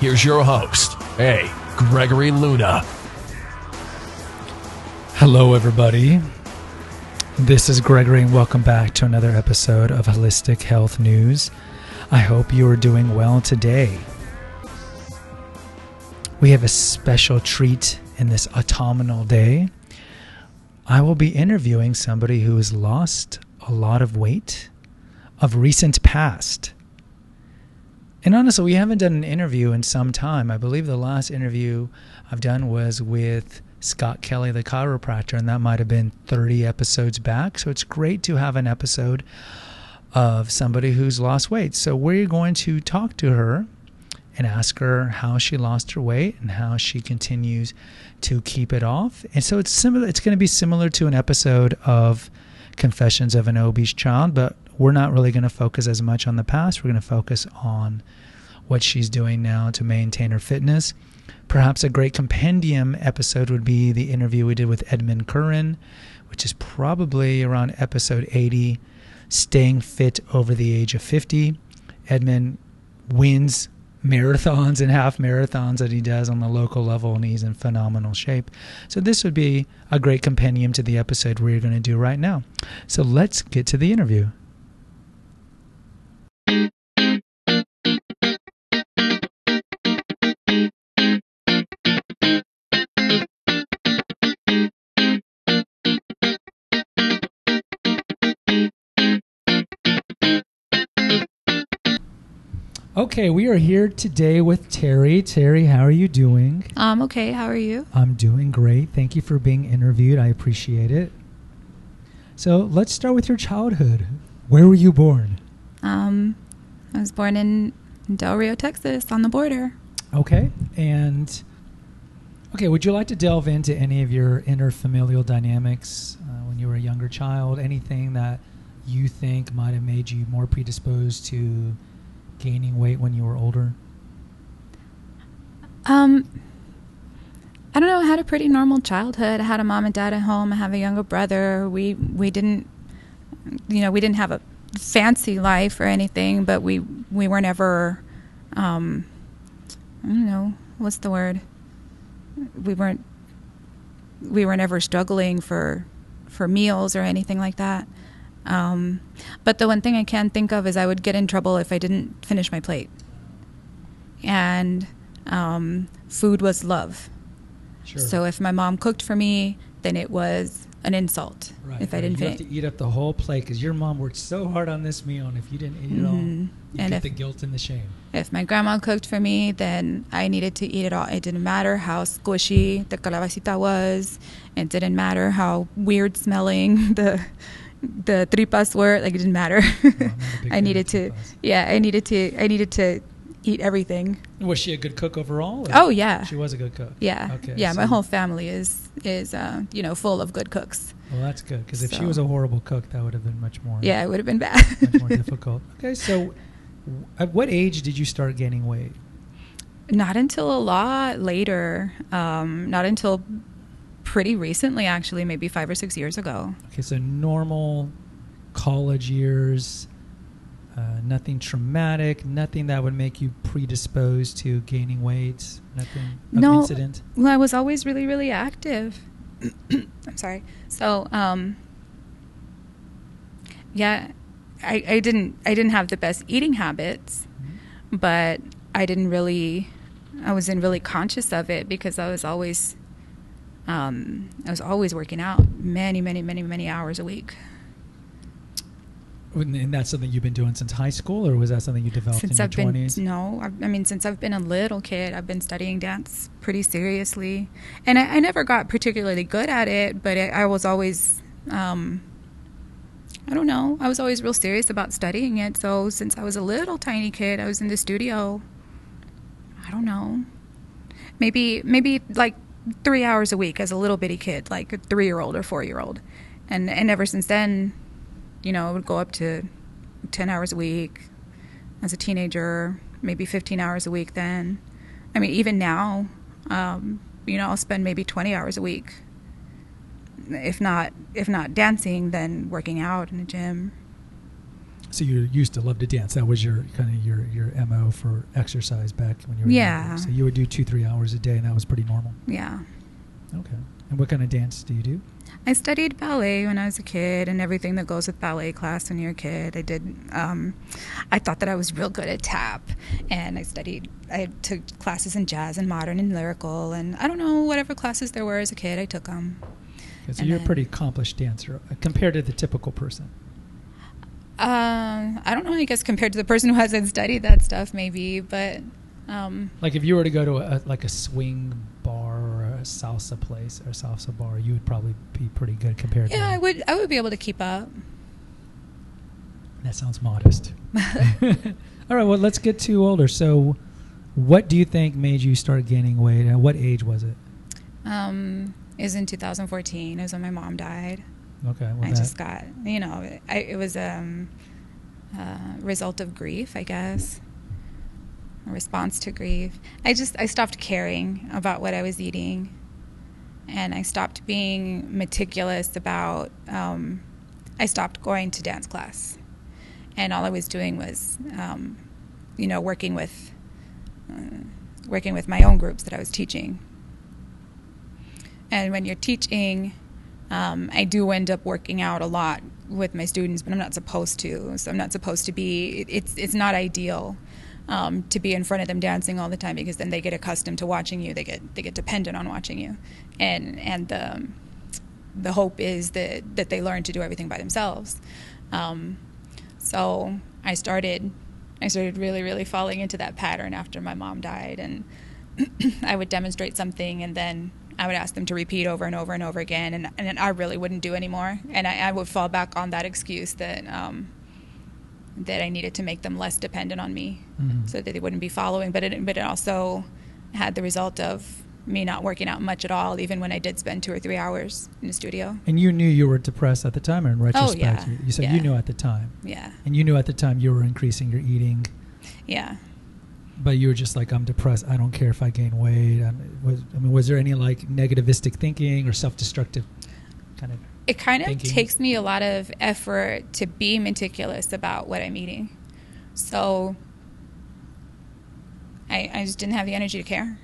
Here's your host, A. Gregory Luna. Hello, everybody. This is Gregory, and welcome back to another episode of Holistic Health News. I hope you are doing well today. We have a special treat in this autumnal day. I will be interviewing somebody who has lost a lot of weight of recent past. And honestly, we haven't done an interview in some time. I believe the last interview I've done was with Scott Kelly, the chiropractor, and that might have been 30 episodes back. So it's great to have an episode of somebody who's lost weight. So we're going to talk to her and ask her how she lost her weight and how she continues to keep it off. And so it's similar it's going to be similar to an episode of Confessions of an Obese Child, but we're not really going to focus as much on the past. We're going to focus on what she's doing now to maintain her fitness. Perhaps a great compendium episode would be the interview we did with Edmund Curran, which is probably around episode 80, Staying Fit Over the Age of 50. Edmund wins marathons and half marathons that he does on the local level, and he's in phenomenal shape. So, this would be a great compendium to the episode we're going to do right now. So, let's get to the interview. Okay, we are here today with Terry. Terry, how are you doing? Um, okay, how are you? I'm doing great. Thank you for being interviewed. I appreciate it. So let's start with your childhood. Where were you born? Um, I was born in Del Rio, Texas, on the border. Okay, and okay, would you like to delve into any of your inner familial dynamics uh, when you were a younger child? Anything that you think might have made you more predisposed to gaining weight when you were older? Um, I don't know. I had a pretty normal childhood. I had a mom and dad at home. I have a younger brother. We we didn't, you know, we didn't have a fancy life or anything, but we we were never, um, I don't know what's the word. We weren't we were never struggling for for meals or anything like that. Um, but the one thing I can think of is I would get in trouble if I didn't finish my plate. And um, food was love. Sure. So if my mom cooked for me, then it was an insult right, if I didn't you have to eat up the whole plate because your mom worked so hard on this meal, and if you didn't eat it all, Mhm. you And get if- the guilt and the shame. If my grandma cooked for me, then I needed to eat it all. It didn't matter how squishy the calabacita was. It didn't matter how weird smelling the the tripas were. Like it didn't matter. A big I needed to. tripas. Yeah, I needed to. I needed to eat everything. Was she a good cook overall? Oh yeah, she was a good cook. yeah, Okay, yeah. My whole family is is uh, you know full of good cooks. Well, that's good because if she was a horrible cook, that would have been much more. Yeah, it would have been bad. much more difficult. Okay, so at what age did you start gaining weight? Not until a lot later. Um, not until pretty recently, actually, maybe five or six years ago. Okay, so normal college years, uh, nothing traumatic, nothing that would make you predisposed to gaining weight, nothing of No. incident. Well, I was always really, really active. I'm sorry. So, um, yeah, I, I didn't I didn't have the best eating habits, but I didn't really I wasn't really conscious of it because I was always um, I was always working out many, many, many, many hours a week. And that's something you've been doing since high school, or was that something you developed since in I've your been twenties? no, I've, I mean since I've been a little kid, I've been studying dance pretty seriously, and I, I never got particularly good at it, but I, I was always, um, I don't know, I was always real serious about studying it. So since I was a little tiny kid, I was in the studio I don't know. Maybe maybe like three hours a week as a little bitty kid, like a three year old or four year old, and and ever since then, you know, it would go up to ten hours a week as a teenager, maybe fifteen hours a week. Then, I mean, even now, um, you know, I'll spend maybe twenty hours a week. If not, if not dancing, then working out in the gym. So you used to love to dance. That was your kind of your your mo for exercise back when you were Yeah. younger. So you would do two three hours a day, and that was pretty normal. Yeah. Okay. And what kind of dance do you do? I studied ballet when I was a kid and everything that goes with ballet class when you're a kid. I did, um, I thought that I was real good at tap and I studied, I took classes in jazz and modern and lyrical and I don't know, whatever classes there were as a kid, I took them. Okay, so And you're a pretty accomplished dancer uh, compared to the typical person. Um, I don't know, I guess compared to the person who hasn't studied that stuff, maybe, but um, Like if you were to go to a, like a swing bar or a salsa place or salsa bar, you would probably be pretty good compared to. yeah, I would, I would be able to keep up. That sounds modest. All right, well, let's get to older. So, what do you think made you start gaining weight? And what age was it? Um, it was in 2014. It was when my mom died. Okay, well, I that, just got, you know, I, it was a um, uh, result of grief, I guess, a response to grief. I just, I stopped caring about what I was eating, and I stopped being meticulous about. Um, I stopped going to dance class, and all I was doing was, um, you know, working with, uh, working with my own groups that I was teaching. And when you're teaching, um, I do end up working out a lot with my students, but I'm not supposed to. So I'm not supposed to be. It's it's not ideal um, to be in front of them dancing all the time because then they get accustomed to watching you. They get they get dependent on watching you, and and the the hope is that that they learn to do everything by themselves. Um, so I started I started really really falling into that pattern after my mom died, and I would demonstrate something and then I would ask them to repeat over and over and over again, and, and I really wouldn't do anymore. And I, I would fall back on that excuse that um, that I needed to make them less dependent on me, Mhm. so that they wouldn't be following. But it, but it also had the result of me not working out much at all, even when I did spend two or three hours in the studio. And you knew you were depressed at the time, or in retrospect, yeah. you, you said Yeah. you knew at the time, Yeah, and you knew at the time you were increasing your eating, yeah. But you were just like, I'm depressed. I don't care if I gain weight. I'm, was, I mean, was there any like negativistic thinking or self-destructive kind of? it kind of thinking. takes me a lot of effort to be meticulous about what I'm eating. So I, I just didn't have the energy to care.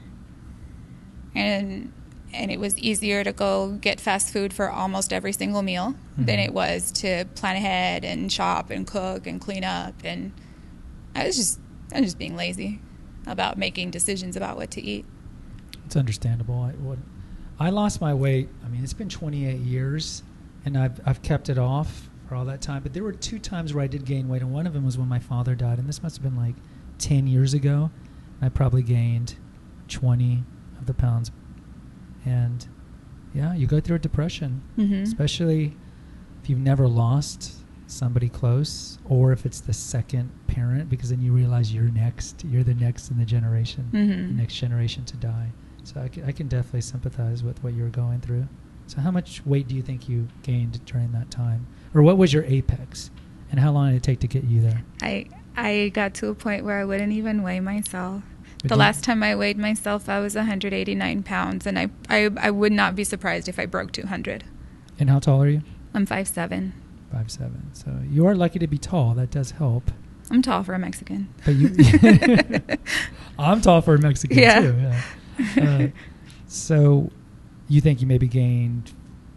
And and it was easier to go get fast food for almost every single meal than Mhm. it was to plan ahead and shop and cook and clean up and I was just I was just being lazy about making decisions about what to eat. It's understandable. I, what, I lost my weight. I mean, it's been 28 years, and I've I've kept it off for all that time. But there were two times where I did gain weight, and one of them was when my father died, and this must have been like 10 years ago. I probably gained 20 of the pounds, and yeah, you go through a depression, Mhm. especially if you've never lost somebody close, or if it's the second parent, because then you realize you're next. You're the next in the generation Mhm. the next generation to die. So I can, definitely sympathize with what you're going through. So how much weight do you think you gained during that time, or what was your apex, and how long did it take to get you there? I I got to a point where I wouldn't even weigh myself. But the last time I weighed myself, I was 189 pounds, and I, I I would not be surprised if I broke 200. And how tall are you? I'm 5'7". Five seven. So you are lucky to be tall. That does help. I'm tall for a Mexican. But you, I'm tall for a Mexican Yeah. too. Yeah. Uh, so you think you maybe gained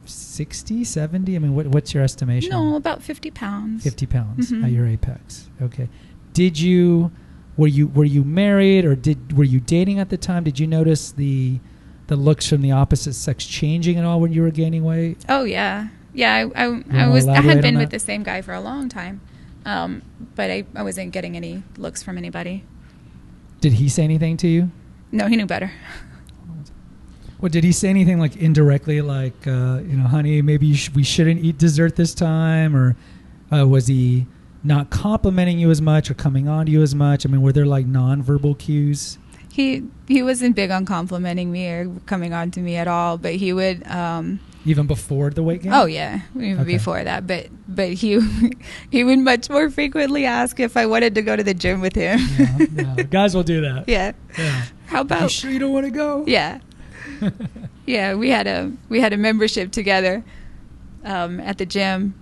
60, 70? I mean, what, what's your estimation? No, about 50 pounds. 50 pounds Mhm. at your apex. Okay. Did you were you were you married or did were you dating at the time? Did you notice the the looks from the opposite sex changing at all when you were gaining weight? Oh yeah, yeah. I I, I was I had been with the same guy for a long time, um, but I I wasn't getting any looks from anybody. Did he say anything to you? No, he knew better. Well, did he say anything like indirectly, like uh, you know, honey, maybe you sh- we shouldn't eat dessert this time, or uh, was he not complimenting you as much or coming on to you as much? I mean, were there like nonverbal cues? he he wasn't big on complimenting me or coming on to me at all, but he would. Um, Even before the weight gain? Oh yeah, even Okay. before that. But but he he would much more frequently ask if I wanted to go to the gym with him. Yeah, yeah. Guys will do that. yeah. Yeah. How You about sure you don't want to go? yeah yeah we had a we had a membership together um, at the gym,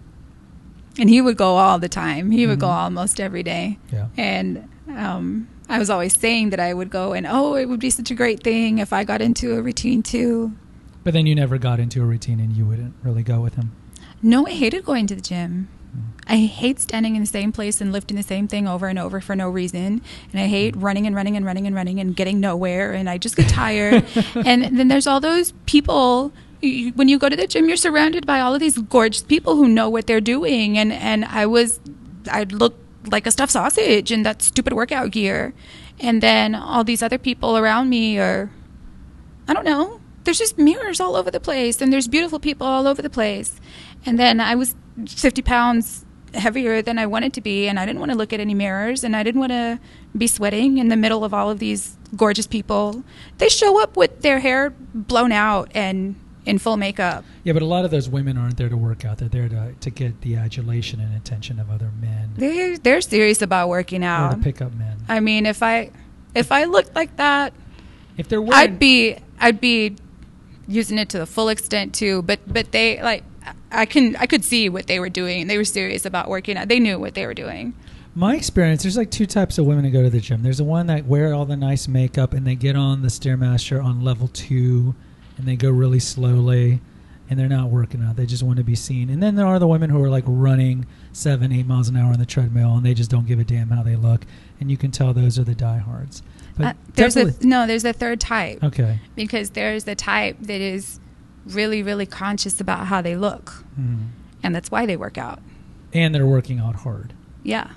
and he would go all the time. He would go Mhm. almost every day, Yeah. and um, I was always saying that I would go, and oh, it would be such a great thing if I got into a routine too. But then you never got into a routine and you wouldn't really go with him. No, I hated going to the gym. Mm. I hate standing in the same place and lifting the same thing over and over for no reason. And I hate mm. running and running and running and running and getting nowhere. And I just get tired. and then there's all those people. you- When you go to the gym, you're surrounded by all of these gorgeous people who know what they're doing. And, and I was, I'd look like a stuffed sausage in that stupid workout gear. And then all these other people around me are, I don't know. There's just mirrors all over the place, and there's beautiful people all over the place. And then I was 50 pounds heavier than I wanted to be, and I didn't want to look at any mirrors, and I didn't want to be sweating in the middle of all of these gorgeous people. They show up with their hair blown out and in full makeup. Yeah, but a lot of those women aren't there to work out. They're there to, to get the adulation and attention of other men. They're they're serious about working Or out. to pick up men. I mean, if I if I looked like that, If they're wearing, I'd be I'd be using it to the full extent too. But but they like I can I could see what they were doing. They were serious about working out. They knew what they were doing. My experience, there's like two types of women that go to the gym. There's the one that wear all the nice makeup and they get on the stairmaster on level two, and they go really slowly, and they're not working out. They just want to be seen. And then there are the women who are like running seven, eight miles an hour on the treadmill, and they just don't give a damn how they look. And you can tell those are the diehards. But Uh, there's a no. There's a third type okay. because there's the type that is really really conscious about how they look, Mhm. and that's why they work out. And they're working out hard. Yeah,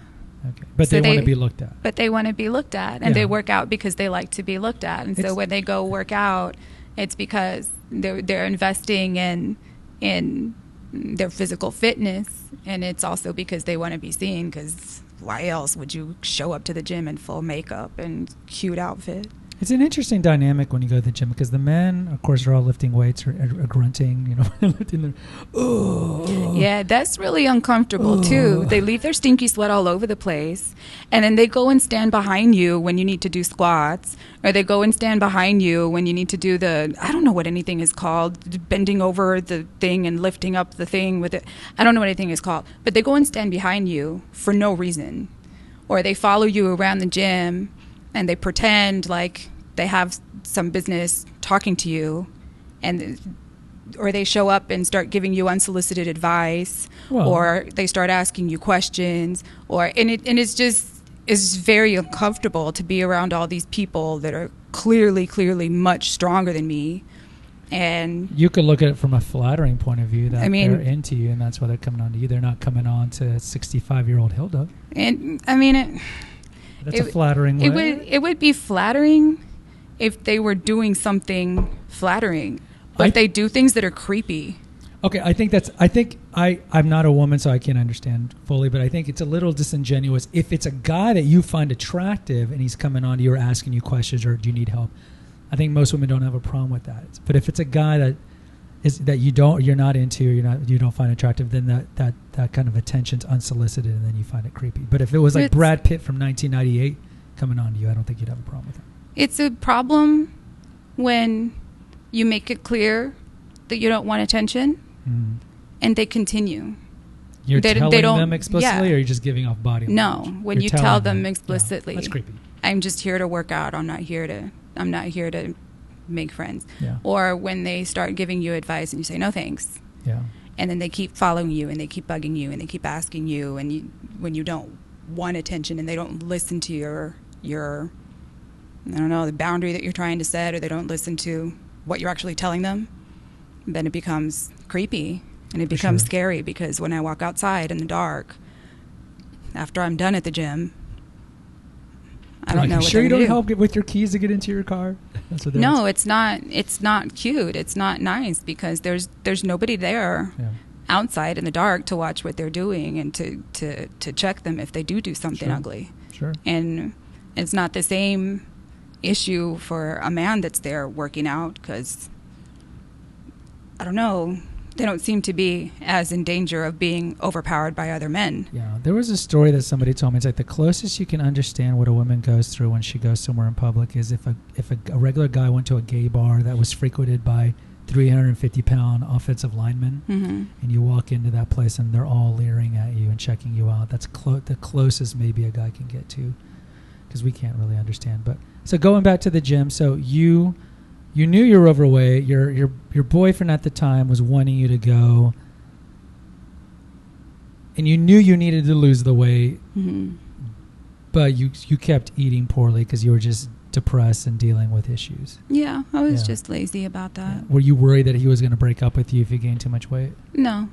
Okay. But So they, want to be looked at. but they want to be looked at, and Yeah. they work out because they like to be looked at. And so when they go work out, it's because they're they're investing in in their physical fitness, and it's also because they want to be seen. Because why else would you show up to the gym in full makeup and cute outfit? It's an interesting dynamic when you go to the gym because the men, of course, are all lifting weights or, or grunting, you know, lifting their, oh, Yeah, that's really uncomfortable too. They leave their stinky sweat all over the place, and then they go and stand behind you when you need to do squats, or they go and stand behind you when you need to do the I don't know what anything is called, bending over the thing and lifting up the thing with it. I don't know what anything is called, but they go and stand behind you for no reason, or they follow you around the gym and they pretend like they have some business talking to you, and or they show up and start giving you unsolicited advice Well- or they start asking you questions or and it and it's just it's very uncomfortable to be around all these people that are clearly clearly much stronger than me and You could look at it from a flattering point of view that I mean- they're into you, and that's why they're coming on to you. They're not coming on to 65 year old Hilda. and I mean it That's a flattering it way. would it would be flattering if they were doing something flattering but they do things that are creepy Okay, I think that's. I think I. I'm not a woman, so I can't understand fully. But I think it's a little disingenuous if it's a guy that you find attractive and he's coming on to you or asking you questions or do you need help. I think most women don't have a problem with that. But if it's a guy that is that you don't, you're not into, you're not, you don't find attractive, then that that that kind of attention's unsolicited, and then you find it creepy. But if it was like It's- Brad Pitt from 1998 coming on to you, I don't think you'd have a problem with it. It's a problem when you make it clear that you don't want attention Mm. and they continue. You're They- they telling don't- them explicitly, yeah. or you're just giving off body No, language? when You're you tell them Yeah, explicitly. that's creepy. I'm just here to work out. I'm not here to I'm not here to make friends. Yeah. Or when they start giving you advice and you say no thanks. Yeah. And then they keep following you and they keep bugging you and they keep asking you and you when you don't want attention and they don't listen to your your I don't know, the boundary that you're trying to set or they don't listen to what you're actually telling them, then it becomes creepy and it For becomes sure. scary because when I walk outside in the dark after I'm done at the gym I don't know "You what sure you don't do. help with your keys to get into your car? No, it's not. It's not cute. It's not nice because there's there's nobody there Yeah. outside in the dark to watch what they're doing and to to to check them if they do do something Sure. ugly. Sure. And it's not the same issue for a man that's there working out because I don't know. They don't seem to be as in danger of being overpowered by other men. Yeah, there was a story that somebody told me. It's like the closest you can understand what a woman goes through when she goes somewhere in public is if a if a, a regular guy went to a gay bar that was frequented by 350 pound offensive linemen, Mm-hmm. and you walk into that place and they're all leering at you and checking you out. That's clo- the closest maybe a guy can get to, because we can't really understand. But so going back to the gym, so you you knew you were overweight. Your your your boyfriend at the time was wanting you to go, and you knew you needed to lose the weight, Mm-hmm. but you you kept eating poorly because you were just depressed and dealing with issues. Yeah, I was Yeah. just lazy about that. Were you worried that he was going to break up with you if you gained too much weight? No.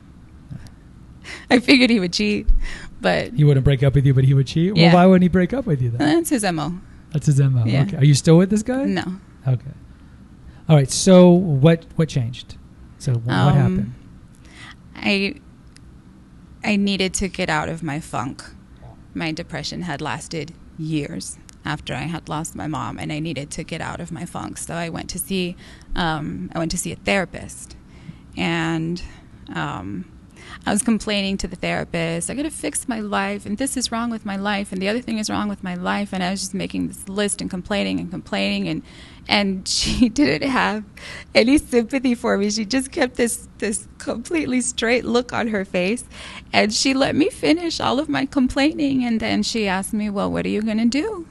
I figured he would cheat, but He wouldn't break up with you, but he would cheat. Yeah. Well, why wouldn't he break up with you then? that's his MO. That's his MO. Yeah. Okay. Are you still with this guy? No. Okay. All right. So what what changed? So wh- what Um, happened? I I needed to get out of my funk. My depression had lasted years after I had lost my mom, and I needed to get out of my funk. So I went to see um, I went to see a therapist, and um, I was complaining to the therapist. I got to fix my life, and this is wrong with my life, and the other thing is wrong with my life. And I was just making this list and complaining and complaining, and and she didn't have any sympathy for me. She just kept this this completely straight look on her face, and she let me finish all of my complaining, and then she asked me, "Well, what are you going to do?"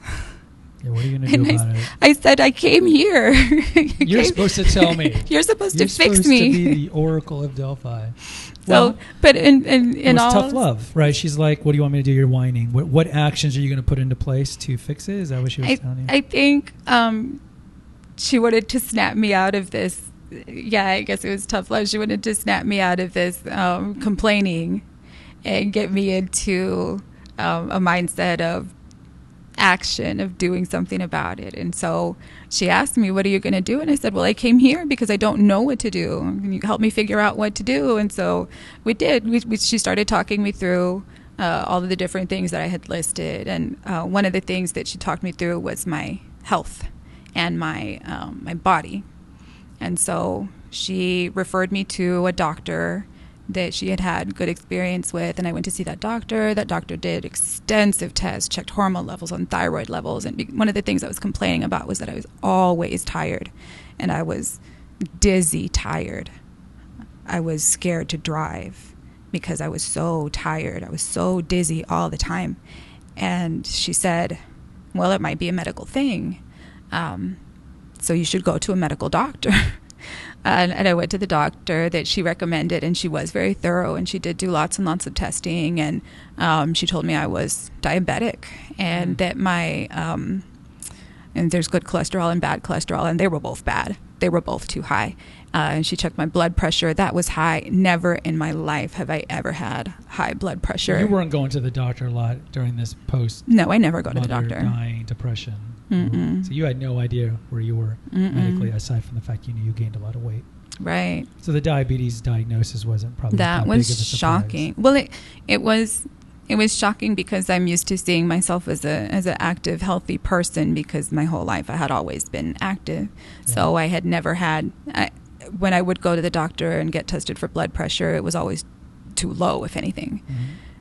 Yeah, what are you going to do about I, it? I said, "I came here." You're supposed to tell me. You're supposed You're to fix supposed me. to be the oracle of Delphi. so, Well, but in in, in all tough love, right? She's like, "What do you want me to do?" You're whining. What what actions are you going to put into place to fix it? Is that what she was I, telling you? I think um, she wanted to snap me out of this. Yeah, I guess it was tough love. She wanted to snap me out of this um, complaining and get me into um, a mindset of action, of doing something about it. And so she asked me, What are you going to do? And I said, Well, I came here because I don't know what to do. Can you help me figure out what to do? And so we did. We, we, she started talking me through uh, all of the different things that I had listed. And uh, one of the things that she talked me through was my health and my, um, my body. And so she referred me to a doctor that she had had good experience with and I went to see that doctor. That doctor did extensive tests, checked hormone levels on thyroid levels and one of the things I was complaining about was that I was always tired and I was dizzy tired. I was scared to drive because I was so tired. I was so dizzy all the time. And she said, "Well, it might be a medical thing." Um, so you should go to a medical doctor. and, and I went to the doctor that she recommended, and she was very thorough, and she did do lots and lots of testing, and um, she told me I was diabetic, and that my um, and there's good cholesterol and bad cholesterol, and they were both bad. They were both too high. Uh, and she checked my blood pressure. That was high. Never in my life have I ever had high blood pressure. You weren't going to the doctor a lot during this post no, I never go to the doctor. dying depression. Mm-mm. So you had no idea where you were Mm-mm. medically, aside from the fact you knew you gained a lot of weight. Right. So the diabetes diagnosis wasn't probably that was of a shocking. Well, it it was it was shocking because I'm used to seeing myself as a as an active, healthy person because my whole life I had always been active. So I had never had. I, when I would go to the doctor and get tested for blood pressure, it was always too low, if anything. Mhm.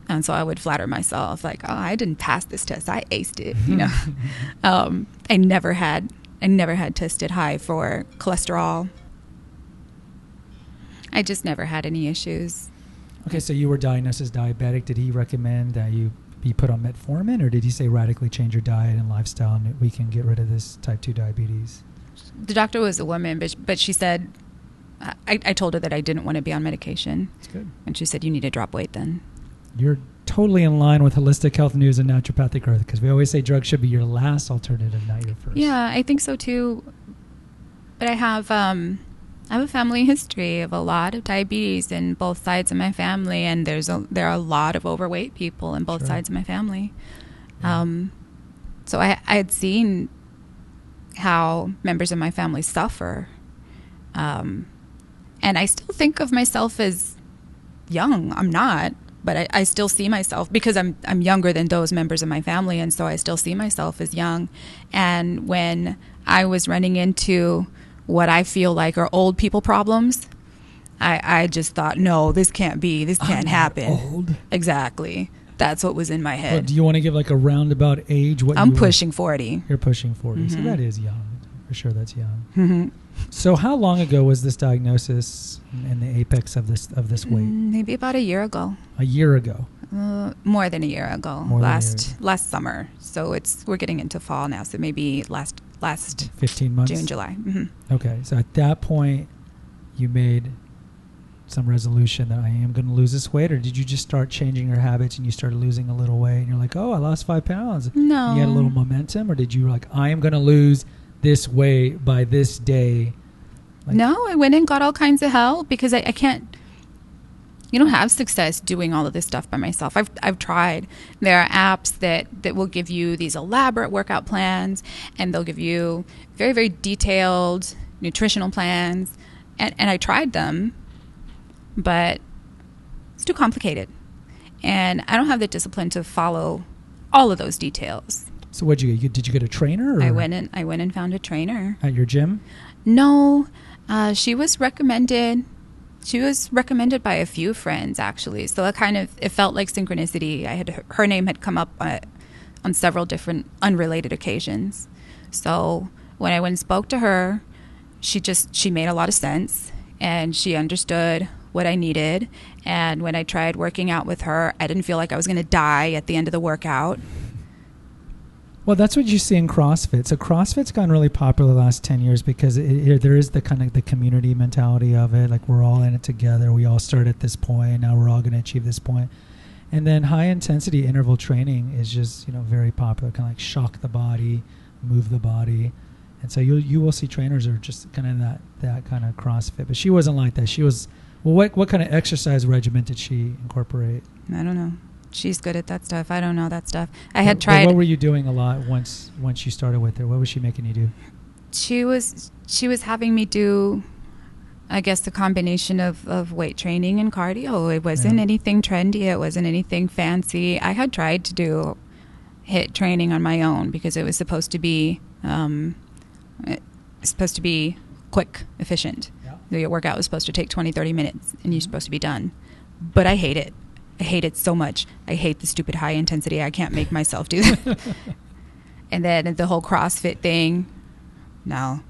And so I would flatter myself, like, "Oh, I didn't pass this test. I aced it." You know, um, I never had. I never had tested high for cholesterol. I just never had any issues. Okay, so you were diagnosed as diabetic. Did he recommend that you be put on metformin, or did he say radically change your diet and lifestyle, and we can get rid of this type two diabetes? The doctor was a woman, but but she said, I, I told her that I didn't want to be on medication, That's good. and she said you need to drop weight then. You're totally in line with holistic health news and naturopathic growth because we always say drugs should be your last alternative, not your first. Yeah, I think so too. But I have um, I have a family history of a lot of diabetes in both sides of my family, and there's a there are a lot of overweight people in both Sure. sides of my family. Yeah. Um, so I I had seen how members of my family suffer, um, and I still think of myself as young. I'm not. But I, I still see myself because I'm I'm younger than those members of my family, and so I still see myself as young. And when I was running into what I feel like are old people problems, I, I just thought, no, this can't be, this can't I'm happen. Old. Exactly. That's what was in my Well, head. do you want to give like a roundabout age? What I'm you were- pushing 40. You're pushing 40. So Mhm. that is young. For sure, that's young. Mhm. So how long ago was this diagnosis and the apex of this of this weight? Mm, Maybe about a year ago. A year ago. Uh, more than a year ago. More last year last summer. So it's we're getting into fall now. So maybe last last 15 months. June, July. hmm Okay. So at that point, you made some resolution that I am going to lose this weight, or did you just start changing your habits and you started losing a little weight and you're like, oh, I lost five pounds? No. You had a little momentum, or did you like, I am going to lose this way by this day? Like- no, I went and got all kinds of help because I, I can't. You don't have success doing all of this stuff by myself. I've I've tried. There are apps that that will give you these elaborate workout plans, and they'll give you very very detailed nutritional plans, and and I tried them, but it's too complicated, and I don't have the discipline to follow all of those details. So what'd you get? Did you get a trainer? Or I went and I went and found a trainer. at your gym. No, uh, she was recommended. She was recommended by a few friends actually. So it kind of it felt like synchronicity. I had her name had come up uh, on several different unrelated occasions. So when I went and spoke to her, she just she made a lot of sense and she understood what I needed. And when I tried working out with her, I didn't feel like I was going to die at the end of the workout. Well, that's what you see in CrossFit. So CrossFit's gotten really popular the last ten years because it, it, there is the kind of the community mentality of it. Like we're all in it together. We all start at this point. Now we're all going to achieve this point. And then high intensity interval training is just you know very popular. Kind of like shock the body, move the body, and so you you will see trainers are just kind of that that kind of CrossFit. But she wasn't like that. She was well. What what kind of exercise regimen did she incorporate? I don't know. She's good at that stuff. I don't know that stuff. I had tried. What were you doing a lot once once you started with her? What was she making you do? she was she was having me do I guess the combination of, of weight training and cardio. It wasn't Yeah. anything trendy, it wasn't anything fancy. I had tried to do HIIT training on my own because it was supposed to be um, it- supposed to be quick, efficient. Yeah. The workout was supposed to take 20, 30 minutes and you're supposed to be done. But I hate it. I hate it so much. I hate the stupid high intensity. I can't make myself do that. and then the whole CrossFit thing. No,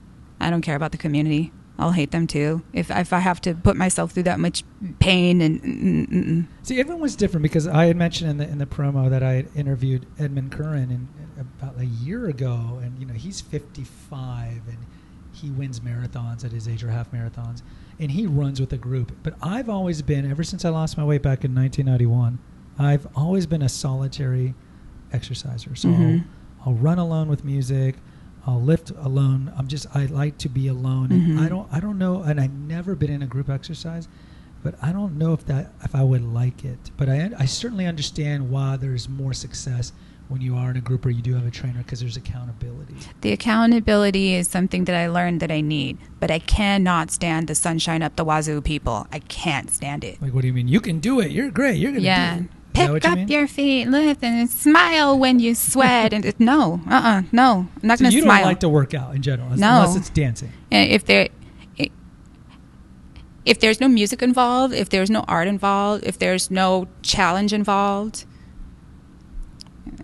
I don't care about the community. I'll hate them too. If if I have to put myself through that much pain and mm, mm, mm. See, everyone was different because I had mentioned in the in the promo that I had interviewed Edmund Curran in, about a year ago, and you know he's 55 and he wins marathons at his age or half marathons, and he runs with a group. But I've always been ever since I lost my weight back in 1991. I've always been a solitary exerciser, so Mhm. I'll, I'll run alone with music. I'll lift alone. I'm just I like to be alone, and Mhm. I don't I don't know, and I've never been in a group exercise but I don't know if that if I would like it. But I I certainly understand why there's more success when you are in a group or you do have a trainer because there's accountability. the accountability is something that I learned that I need. But I cannot stand the sunshine up the wazoo people. I can't stand it. Like, what do you mean? You can do it. You're great. You're gonna Yeah. do it. Pick you up mean? your feet, lift, and smile when you sweat. and it, no, uh, uh no, I'm not So going to smile. you smile. don't like to work out in general, No. unless it's dancing. If there if there's no music involved, if there's no art involved, if there's no challenge involved,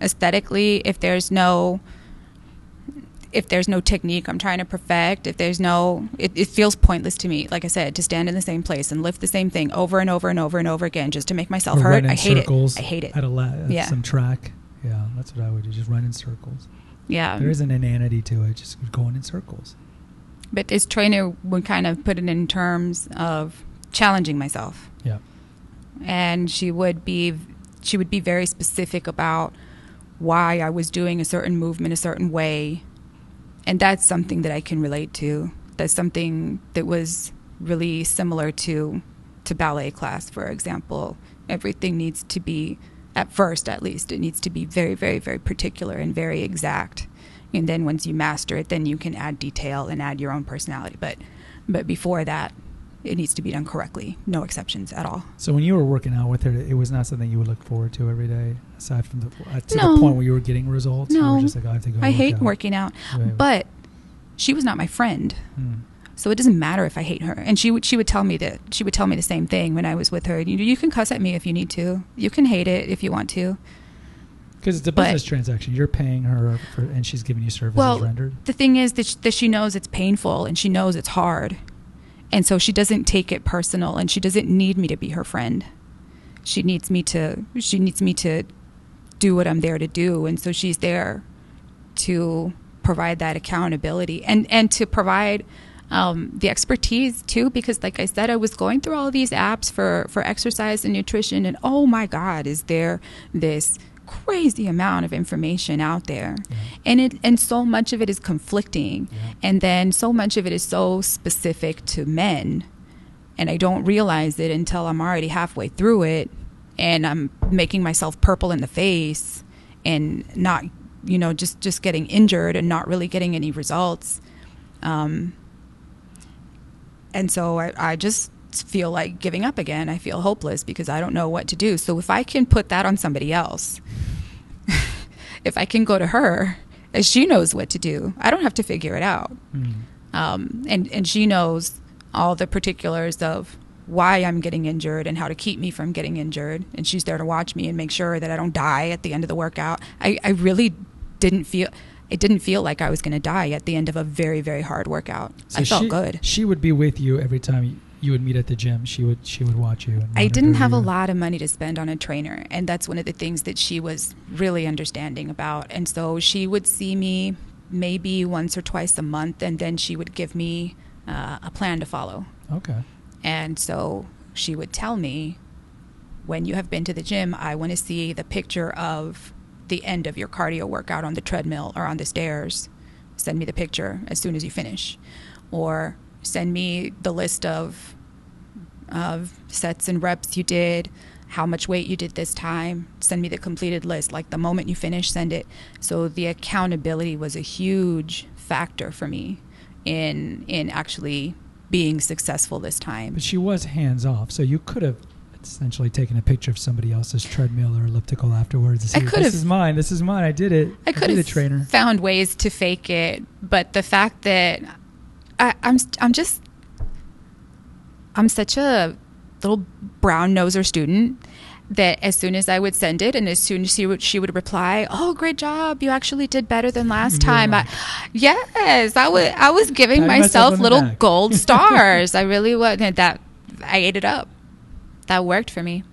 aesthetically, if there's no if there's no technique I'm trying to perfect, if there's no it, it feels pointless to me, like I said, to stand in the same place and lift the same thing over and over and over and over again just to make myself Or hurt. run in I hate circles it. I hate it. At a la- at Yeah. some track. Yeah, that's what I would do. Just run in circles. Yeah. there is an inanity to it. Just going in circles. But this trainer would kind of put it in terms of challenging myself. Yeah. and she would be she would be very specific about why I was doing a certain movement a certain way. And that's something that I can relate to. That's something that was really similar to to ballet class for example. Everything needs to be at first at least it needs to be very very very particular and very exact. And then once you master it then you can add detail and add your own personality. But but before that it needs to be done correctly. No exceptions at all. So when you were working out with her, it was not something you would look forward to every day, aside from the uh, to No. the point where you were getting results. No. just like, I have to go. I hate out. working out, Right. but she was not my friend. Hmm. So it doesn't matter if I hate her. And she would she would tell me that she would tell me the same thing when I was with her. You you can cuss at me if you need to. You can hate it if you want to. Because it's a But- business transaction. You're paying her, for, and she's giving you services Well, rendered. the thing is that she, that she knows it's painful and she knows it's hard. And so she doesn't take it personal and she doesn't need me to be her friend. She needs me to she needs me to do what I'm there to do and so she's there to provide that accountability and and to provide um, the expertise too because like i said i was going through all these apps for for exercise and nutrition and oh my god is there this crazy amount of information out there. And it and so much of it is conflicting. Yeah. and then so much of it is so specific to men. And i don't realize it until i'm already halfway through it and i'm making myself purple in the face and not you know just just getting injured and not really getting any results. Um, and so I, I just feel like giving up again. I feel hopeless because i don't know what to do. So if i can put that on somebody else if i can go to her as she knows what to do i don't have to figure it out Hmm. um, and and she knows all the particulars of why I'm getting injured and how to keep me from getting injured. And she's there to watch me and make sure that I don't die at the end of the workout. I, I really didn't feel it didn't feel like I was going to die at the end of a very very hard workout. I felt she, good. She would be with you every time you would meet at the gym. She would she would watch you. And I didn't have a lot of money to spend on a trainer, and that's one of the things that she was really understanding about. And so she would see me maybe once or twice a month, and then she would give me uh, a plan to follow. Okay. And so she would tell me, when you have been to the gym, I want to see the picture of the end of your cardio workout on the treadmill or on the stairs. Send me the picture as soon as you finish. Or send me the list of, of sets and reps you did, how much weight you did this time. Send me the completed list. Like the moment you finish, send it. So the accountability was a huge factor for me in in actually being successful this time. But she was hands off, so you could have essentially taken a picture of somebody else's treadmill or elliptical afterwards. I could this have- is mine. This is mine. I did it. I could have trainer. found ways to fake it, but the fact that I, I'm I'm just I'm such a little brown noser student that as soon as I would send it and as soon as she would she would reply, "Oh, great job! You actually did better than last time." I, yes, I was I was giving myself myself little gold stars. I really was. That I ate it up. That worked for me.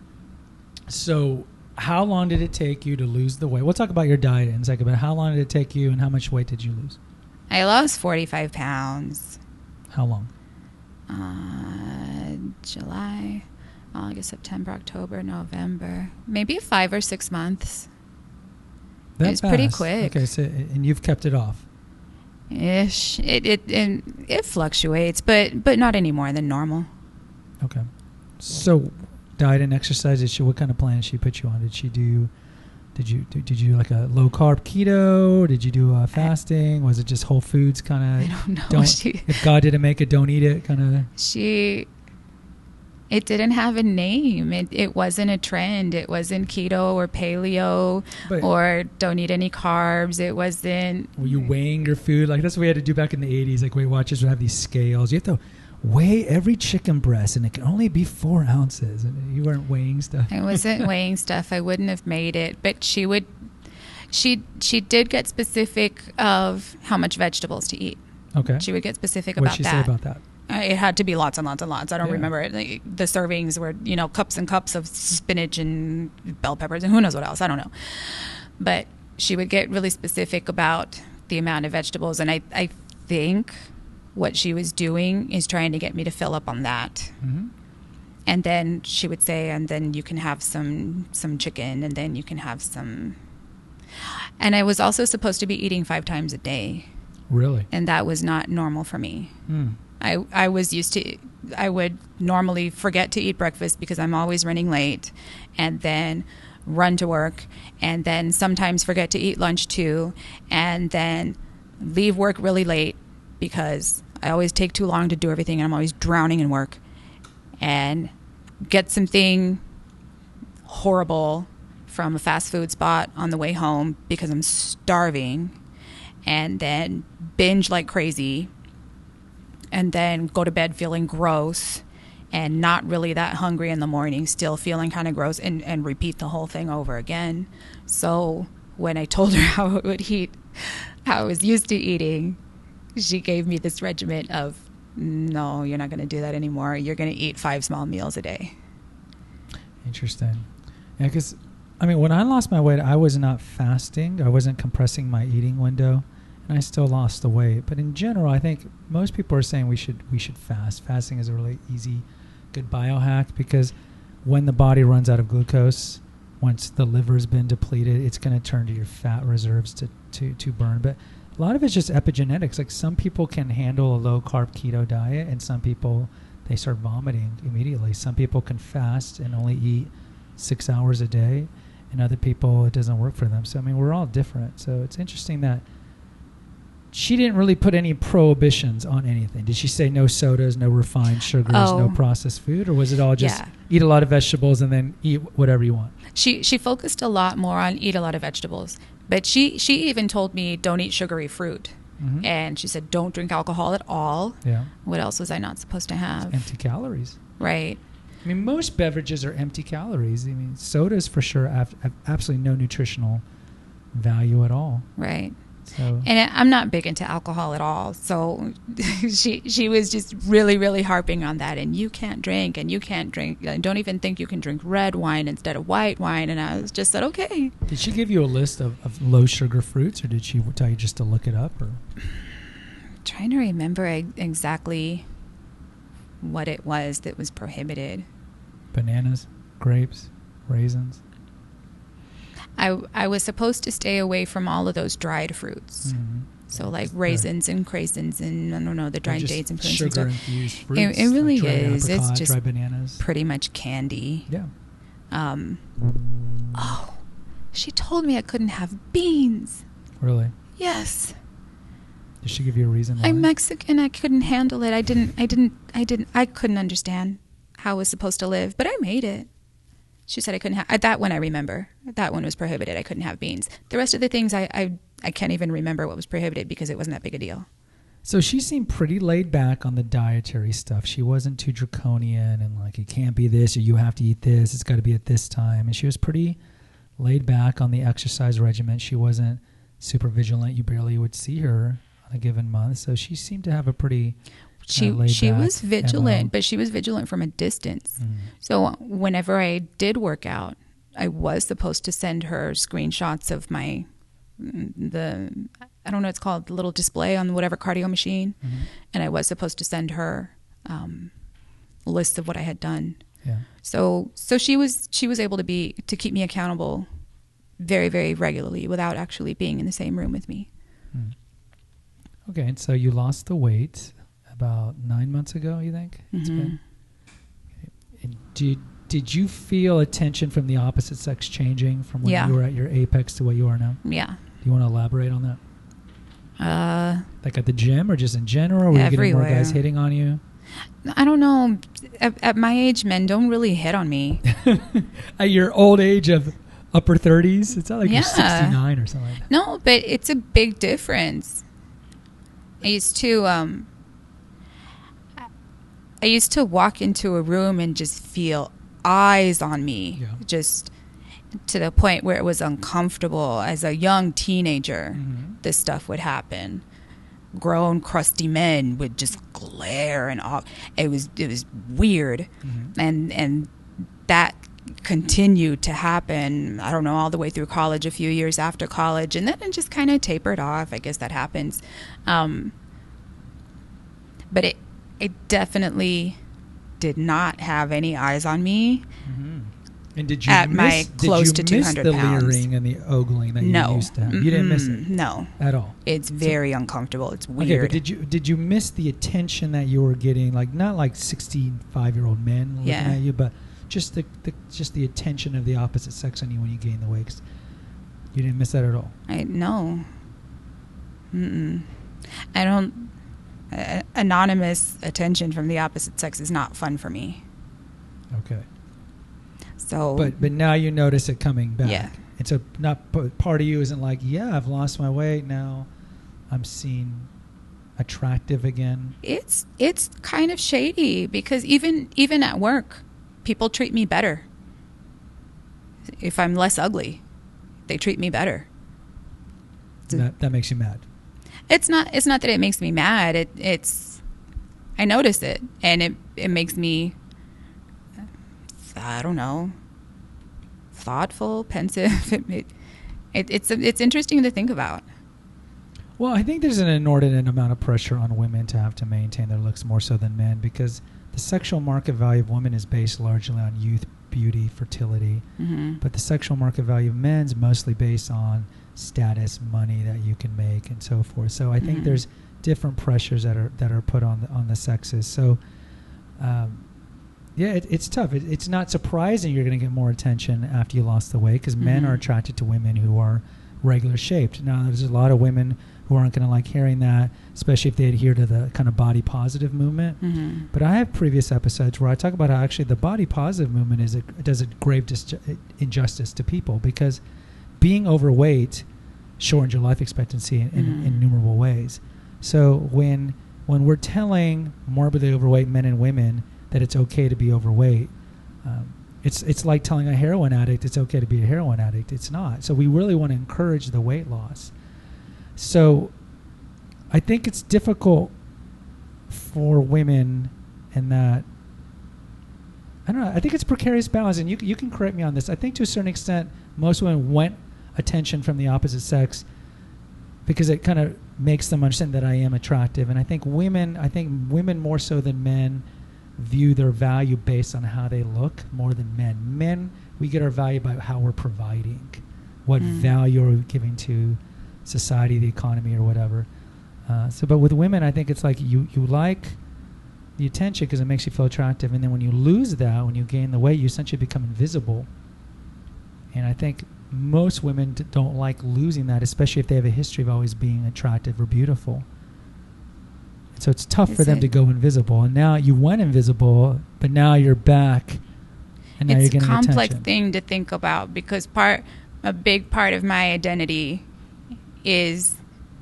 So, how long did it take you to lose the weight? We'll talk about your diet in a second, but how long did it take you, and how much weight did you lose? I lost 45 pounds. How long? uh, July, August, September, October, November, maybe five or six months That was pretty quick. Okay, so and you've kept it off. ish. It it and it fluctuates, but but not any more than normal. Okay. So, diet and exercise. What kind of plan did she put you on? Did she do? Did you do, did you like a low carb keto? Did you do uh, fasting? Was it just whole foods kind of? I don't know. Don't she if God didn't make it, don't eat it kind of. she it didn't have a name. It it wasn't a trend. It wasn't keto or paleo But or don't eat any carbs. It wasn't were you weighing your food? Like that's what we had to do back in the '80s. Like Weight Watchers would have these scales. You have to weigh every chicken breast, and it can only be four ounces. And you weren't weighing stuff. I wasn't weighing stuff. I wouldn't have made it. But she would. She she did get specific of how much vegetables to eat. Okay. She would get specific What about she that. say about that? Uh, It had to be lots and lots and lots. I don't Yeah. remember it. Like, the servings were you know cups and cups of spinach and bell peppers and who knows what else. I don't know. But she would get really specific about the amount of vegetables, and I I think what she was doing is trying to get me to fill up on that Mm-hmm. and then she would say and then you can have some some chicken and then you can have some and i was also supposed to be eating five times a day Really? and that was not normal for me Mm. i i was used to i would normally forget to eat breakfast because i'm always running late and then run to work and then sometimes forget to eat lunch too and then leave work really late because i always take too long to do everything and i'm always drowning in work and get something horrible from a fast food spot on the way home because I'm starving and then binge like crazy and then go to bed feeling gross and not really that hungry in the morning, still feeling kind of gross, and, and repeat the whole thing over again. So when I told her how I would eat, how I was used to eating, she gave me this regimen of no, you're not going to do that anymore. You're going to eat five small meals a day. Interesting. Yeah, because I mean, when I lost my weight, I was not fasting. I wasn't compressing my eating window, and I still lost the weight. But in general, I think most people are saying we should we should fast. Fasting is a really easy, good biohack because when the body runs out of glucose, once the liver's been depleted, it's going to turn to your fat reserves to, to, to burn. But a lot of it's just epigenetics. Like some people can handle a low carb keto diet, and some people they start vomiting immediately. Some people can fast and only eat six hours a day, and other people it doesn't work for them. So I mean, we're all different. So it's interesting that she didn't really put any prohibitions on anything. Did she say no sodas, no refined sugars, Oh. no processed food, or was it all just Yeah. eat a lot of vegetables and then eat whatever you want? She she focused a lot more on eat a lot of vegetables, but she she even told me don't eat sugary fruit, Mhm. and she said don't drink alcohol at all. Yeah, What else was I not supposed to have? empty calories. Right. I mean, most beverages are empty calories. I mean, sodas for sure have, have absolutely no nutritional value at all. Right. So And I'm not big into alcohol at all. So she she was just really really harping on that and you can't drink and you can't drink and don't even think you can drink red wine instead of white wine and I was just said okay. did she give you a list of, of low sugar fruits, or did she tell you just to look it up? Or trying to remember exactly what it was that was prohibited. bananas, grapes, raisins? I I was supposed to stay away from all of those dried fruits. Mhm. So like raisins and craisins and I don't know the dried dates and prunes and stuff. infused It- fruits. it really like is. It's just bananas. Pretty much candy. Yeah. Um, oh, she told me I couldn't have beans. Really? Yes, Did she give you a reason why? I'm Mexican. I couldn't handle it. I didn't. I didn't. I didn't. I couldn't understand how I was supposed to live, but I made it. She said I couldn't have that one. I remember that one was prohibited. I couldn't have beans. The rest of the things I I, I can't even remember what was prohibited because it wasn't that big a deal. So she seemed pretty laid back on the dietary stuff. She wasn't too draconian and like it can't be this or you have to eat this. It's got to be at this time. And she was pretty laid back on the exercise regimen. She wasn't super vigilant. You barely would see her on a given month. So she seemed to have a pretty She she back was vigilant, but she was vigilant from a distance. Mm. So whenever I did work out, I was supposed to send her screenshots of my mm, the I don't know what it's called the little display on whatever cardio machine, Mhm. and I was supposed to send her um, lists of what I had done. Yeah. So so she was she was able to be to keep me accountable very very regularly without actually being in the same room with me. Mm. Okay. And so you lost the weight about nine months ago, you think? It's Mhm. been? And did did you feel attention from the opposite sex changing from when Yeah. you were at your apex to what you are now? Yeah. Do you want to elaborate on that? Uh, Like at the gym or just in general? Were you getting more guys hitting on you? I don't know. At, at my age, men don't really hit on me. At your old age of upper 30s? It's not like Yeah. you're 69 or something like. No, but it's a big difference. I used to um I used to walk into a room and just feel eyes on me. Yeah. Just to the point where it was uncomfortable as a young teenager. Mhm. This stuff would happen. Grown crusty men would just glare and all it was it was weird Mhm. and and that continued to happen i don't know all the way through college a few years after college and then it just kind of tapered off i guess that happens um, but it it definitely did not have any eyes on me Mhm. And did you At miss, my did close you to miss 200 the leering and the ogling that no you used to have? You didn't miss it no at all. it's very uncomfortable it's weird. Okay, but did you did you miss the attention that you were getting? Like not like sixty-five year old men looking Yeah. at you, but just the, the just the attention of the opposite sex on you when you gain the weight. You didn't miss that at all. I no. Mm-mm. I don't. Uh, anonymous attention from the opposite sex is not fun for me. Okay. So, But but now you notice it coming back. Yeah. And so not part of you isn't like, yeah, I've lost my weight now. I'm seen attractive again. it's it's kind of shady because even even at work, people treat me better. If I'm less ugly, they treat me better. That that makes you mad. It's not it's not that it makes me mad. It it's I notice it and it it makes me I don't know thoughtful, pensive. It, it, it it's it's interesting to think about. Well, I think there's an inordinate amount of pressure on women to have to maintain their looks more so than men because the sexual market value of women is based largely on youth, beauty, fertility. hmm But the sexual market value of men's mostly based on status, money that you can make, and so forth. So I think Mhm. there's different pressures that are that are put on the, on the sexes. So, um, yeah, it, it's tough. It, it's not surprising you're going to get more attention after you lost the weight because men Mhm. are attracted to women who are regular shaped. Now, there's a lot of women who aren't going to like hearing that, especially if they adhere to the kind of body positive movement. hmm But I have previous episodes where I talk about how actually the body positive movement is a, does a grave dis- injustice to people because being overweight shortens your life expectancy in, in Mhm. innumerable ways. So when when we're telling morbidly overweight men and women that it's okay to be overweight, um, it's it's like telling a heroin addict it's okay to be a heroin addict. It's not. So we really want to encourage the weight loss. So I think it's difficult for women in that I don't know. I think it's precarious balance, and you you can correct me on this. I think to a certain extent, most women want attention from the opposite sex because it kind of makes them understand that I am attractive. And I think women, I think women more so than men, view their value based on how they look more than men. Men, we get our value by how we're providing, what Mm. value are we giving to society, the economy, or whatever. Uh, so, but with women, I think it's like you you like the attention because it makes you feel attractive, and then when you lose that, when you gain the weight, you essentially become invisible. And I think most women d- don't like losing that, especially if they have a history of always being attractive or beautiful. And so it's tough for them it- to go invisible. And now you went invisible, but now you're back, and now it's a complex attention. thing to think about because part a big part of my identity is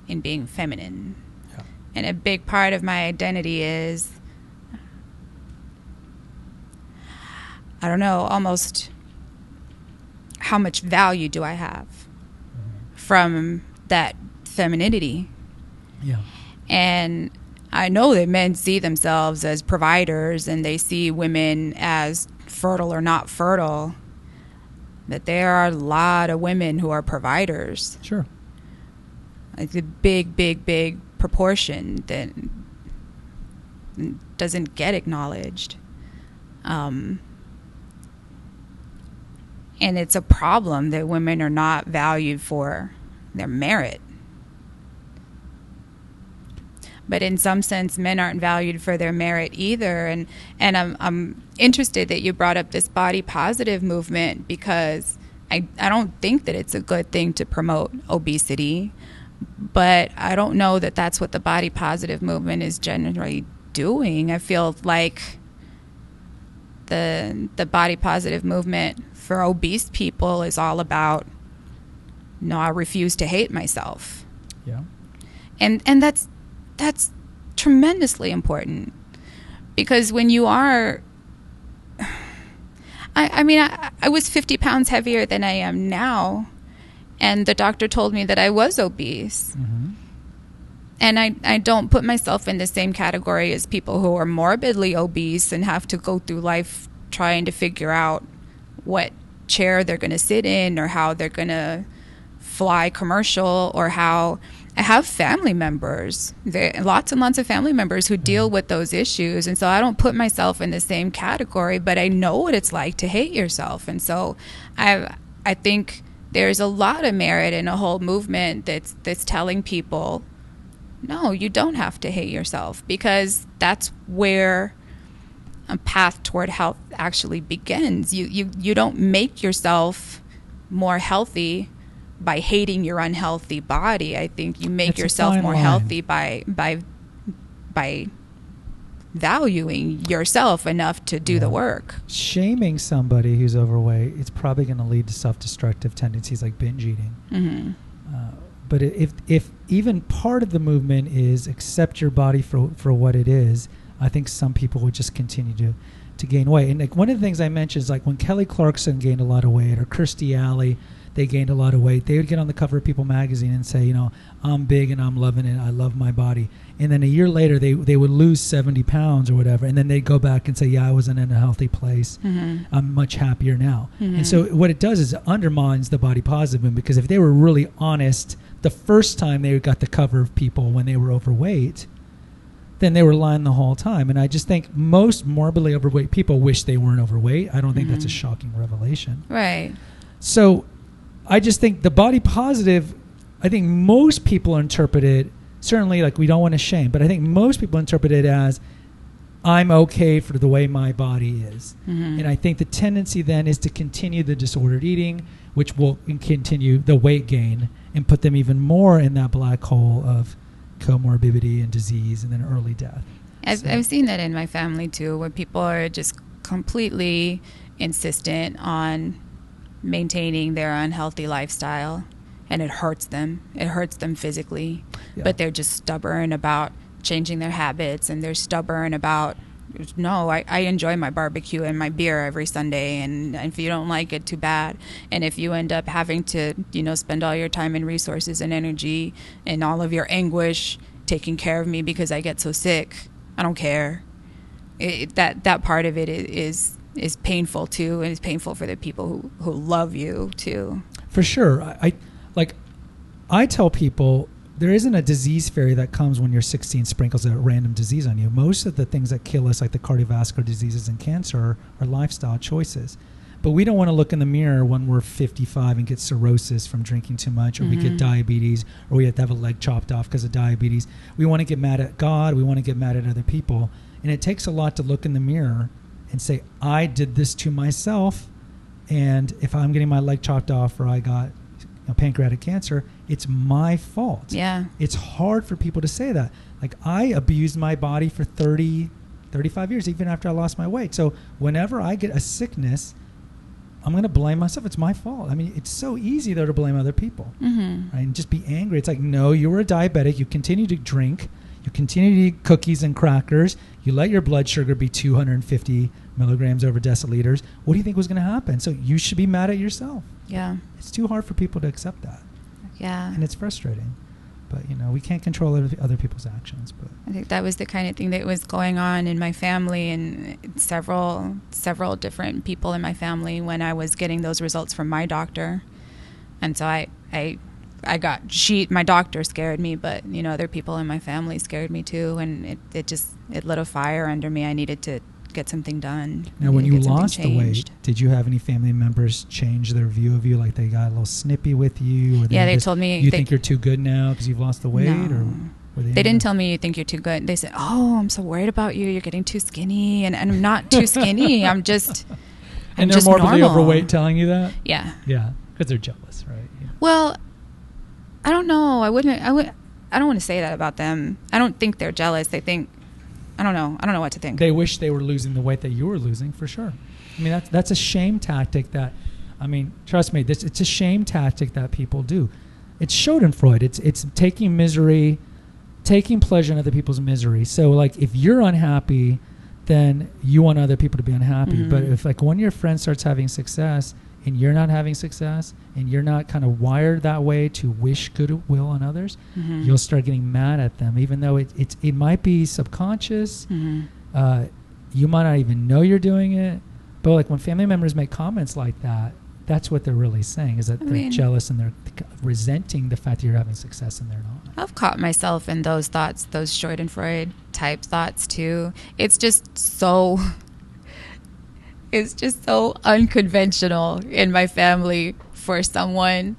in being feminine Yeah. and a big part of my identity is i don't know almost how much value do i have Mhm. from that femininity Yeah. and I know that men see themselves as providers and they see women as fertile or not fertile. That there are a lot of women who are providers. Sure. It's a big, big, big proportion that doesn't get acknowledged. Um, and it's a problem that women are not valued for their merit. But in some sense, men aren't valued for their merit either. And and I'm I'm interested that you brought up this body positive movement because I I don't think that it's a good thing to promote obesity, but I don't know that that's what the body positive movement is generally doing. I feel like the the body positive movement for obese people is all about no, I refuse to hate myself. Yeah. and and that's that's tremendously important because when you are I, I mean I, I was 50 pounds heavier than I am now and the doctor told me that I was obese. Hmm and I, I don't put myself in the same category as people who are morbidly obese and have to go through life trying to figure out what chair they're going to sit in or how they're going to fly commercial or how I have family members, there, lots and lots of family members who deal mm-hmm. with those issues. And so I don't put myself in the same category, but I know what it's like to hate yourself. And so I, I think there's a lot of merit in a whole movement that's, that's telling people no, you don't have to hate yourself because that's where a path toward health actually begins. You you you don't make yourself more healthy by hating your unhealthy body. I think you make It's yourself more line. healthy by by by valuing yourself enough to do Yeah. the work. Shaming somebody who's overweight, it's probably going to lead to self-destructive tendencies like binge eating. hmm Uh, but if if even part of the movement is accept your body for for what it is, I think some people would just continue to to gain weight. And like one of the things I mentioned is like when Kelly Clarkson gained a lot of weight or Kirstie Alley, they gained a lot of weight. They would get on the cover of People magazine and say, you know, I'm big and I'm loving it. I love my body. And then a year later, they they would lose 70 pounds or whatever, and then they'd go back and say, yeah, I wasn't in a healthy place. hmm I'm much happier now. Mhm. And so what it does is it undermines the body positive movement because if they were really honest the first time they got the cover of people when they were overweight, then they were lying the whole time. And I just think most morbidly overweight people wish they weren't overweight. I don't think that's a Mhm. shocking revelation. Right. So I just think the body positive, I think most people interpret it, certainly like we don't want to shame, but I think most people interpret it as I'm okay for the way my body is. hmm And I think the tendency then is to continue the disordered eating, which will continue the weight gain and put them even more in that black hole of comorbidity and disease and then early death. I've, So- I've seen that in my family too, where people are just completely insistent on maintaining their unhealthy lifestyle, and it hurts them. It hurts them physically, Yeah. but they're just stubborn about changing their habits, and they're stubborn about. No, I, I enjoy my barbecue and my beer every Sunday, and if you don't like it, too bad. And if you end up having to, you know, spend all your time and resources and energy and all of your anguish taking care of me because I get so sick, I don't care. It, that that part of it is is painful too, and it's painful for the people who, who love you too. For sure. I, I like I tell people there isn't a disease fairy that comes when you're 16 sprinkles a random disease on you. Most of the things that kill us, like the cardiovascular diseases and cancer, are, are lifestyle choices. But we don't want to look in the mirror when we're 55 and get cirrhosis from drinking too much, or we get Mhm. diabetes, or we have to have a leg chopped off because of diabetes. We want to get mad at God. We want to get mad at other people. And it takes a lot to look in the mirror and say, I did this to myself. And if I'm getting my leg chopped off or I got know, pancreatic cancer, it's my fault. Yeah, It's hard for people to say that. Like, I abused my body for 30, 35 years, even after I lost my weight. So, whenever I get a sickness, I'm going to blame myself. It's my fault. I mean, it's so easy, though, to blame other people hmm right? And just be angry. It's like, no, you were a diabetic. You continue to drink. You continue to eat cookies and crackers. You let your blood sugar be 250 milligrams over deciliters. What do you think was going to happen? So you should be mad at yourself. Yeah, It's too hard for people to accept that, yeah. and it's frustrating. But you know, we can't control other, people's actions. But I think that was the kind of thing that was going on in my family and several several different people in my family when I was getting those results from my doctor. And so I I I got she my doctor scared me, but you know other people in my family scared me too and it, it just it lit a fire under me. I needed to get something done. now, when you to get something lost the weight, did you have any family members change their view of you? Like they got a little snippy with you, or Yeah, they just- told me you they- think you're too good now because you've lost the weight, No. or were They didn't tell me you think you're too good. They said, "Oh, I'm so worried about you. You're getting too skinny." And, and I'm not too skinny. I'm just I'm And they're just morbidly normal. overweight, telling you that. Yeah. Yeah, because they're jealous, right? Yeah. Well, I don't know. I wouldn't. I would. I don't want to say that about them. I don't think they're jealous. They think. I don't know. I don't know what to think. They wish they were losing the weight that you were losing, for sure. I mean, that's that's a shame tactic. That, I mean, trust me, this it's a shame tactic that people do. It's Schadenfreude. It's it's taking misery, taking pleasure in other people's misery. So, like, if you're unhappy, then you want other people to be unhappy. But Mhm. if like one of your friends starts having success and you're not having success, and you're not kind of wired that way to wish goodwill on others, Mhm. you'll start getting mad at them, even though it it's, it might be subconscious. Mhm. Uh, you might not even know you're doing it, but like when family members make comments like that, that's what they're really saying is that I they're mean- jealous and they're resenting the fact that you're having success and they're not. I've caught myself in those thoughts, those Schadenfreude type thoughts too. It's just so. It's just so unconventional in my family for someone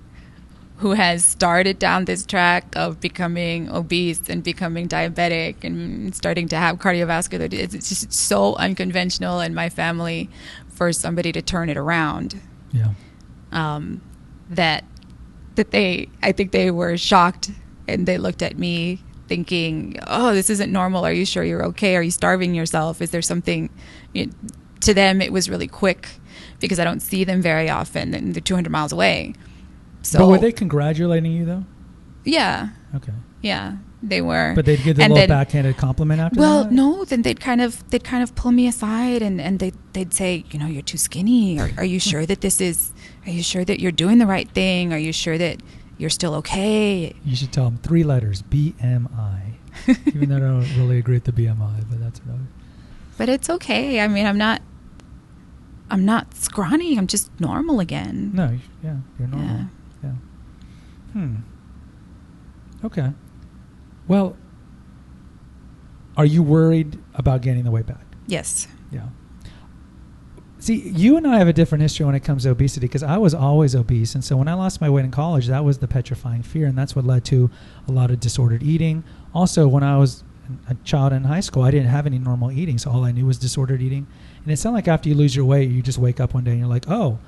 who has started down this track of becoming obese and becoming diabetic and starting to have cardiovascular. It's it's just so unconventional in my family for somebody to turn it around. Yeah. um, that that they I think they were shocked and they looked at me thinking, "Oh, this isn't normal. Are you sure you're okay? Are you starving yourself? Is there something?" You to them, it was really quick because I don't see them very often, and they're 200 miles away. So, but were they congratulating you though? Yeah. Okay. Yeah, they were. But they'd give the little then, backhanded compliment after. Well, that? no. Then they'd kind of they'd kind of pull me aside and and they they'd say, you know, you're too skinny. Are, are you sure that this is? Are you sure that you're doing the right thing? Are you sure that you're still okay? You should tell them three letters: BMI. Even though I don't really agree with the BMI, but that's what I. But it's okay. I mean, I'm not. I'm not scrawny. I'm just normal again. No, yeah, you're normal. Yeah. yeah. Hmm. Okay. Well, are you worried about gaining the weight back? Yes. Yeah. See, you and I have a different history when it comes to obesity because I was always obese. And so when I lost my weight in college, that was the petrifying fear. And that's what led to a lot of disordered eating. Also, when I was a child in high school, I didn't have any normal eating. So all I knew was disordered eating. And it's not like after you lose your weight, you just wake up one day and you're like, oh,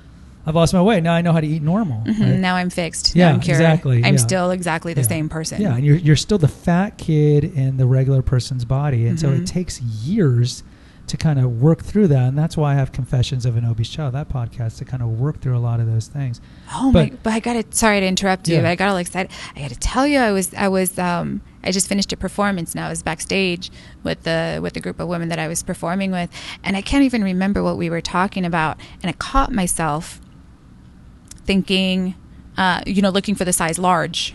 I've lost my weight. Now I know how to eat normal. Mm-hmm. Right? Now I'm fixed. Yeah, I'm exactly. I'm yeah. still exactly the yeah. same person. Yeah, and you're you're still the fat kid in the regular person's body, and mm-hmm. so it mm-hmm. takes years to kind of work through that, and that's why I have Confessions of an Obese Child, that podcast, to kind of work through a lot of those things. Oh but, my! But I got to. Sorry to interrupt you. Yeah. But I got all excited. I got to tell you, I was I was um I just finished a performance and I was backstage with the with the group of women that I was performing with, and I can't even remember what we were talking about, and I caught myself thinking, uh, you know, looking for the size large,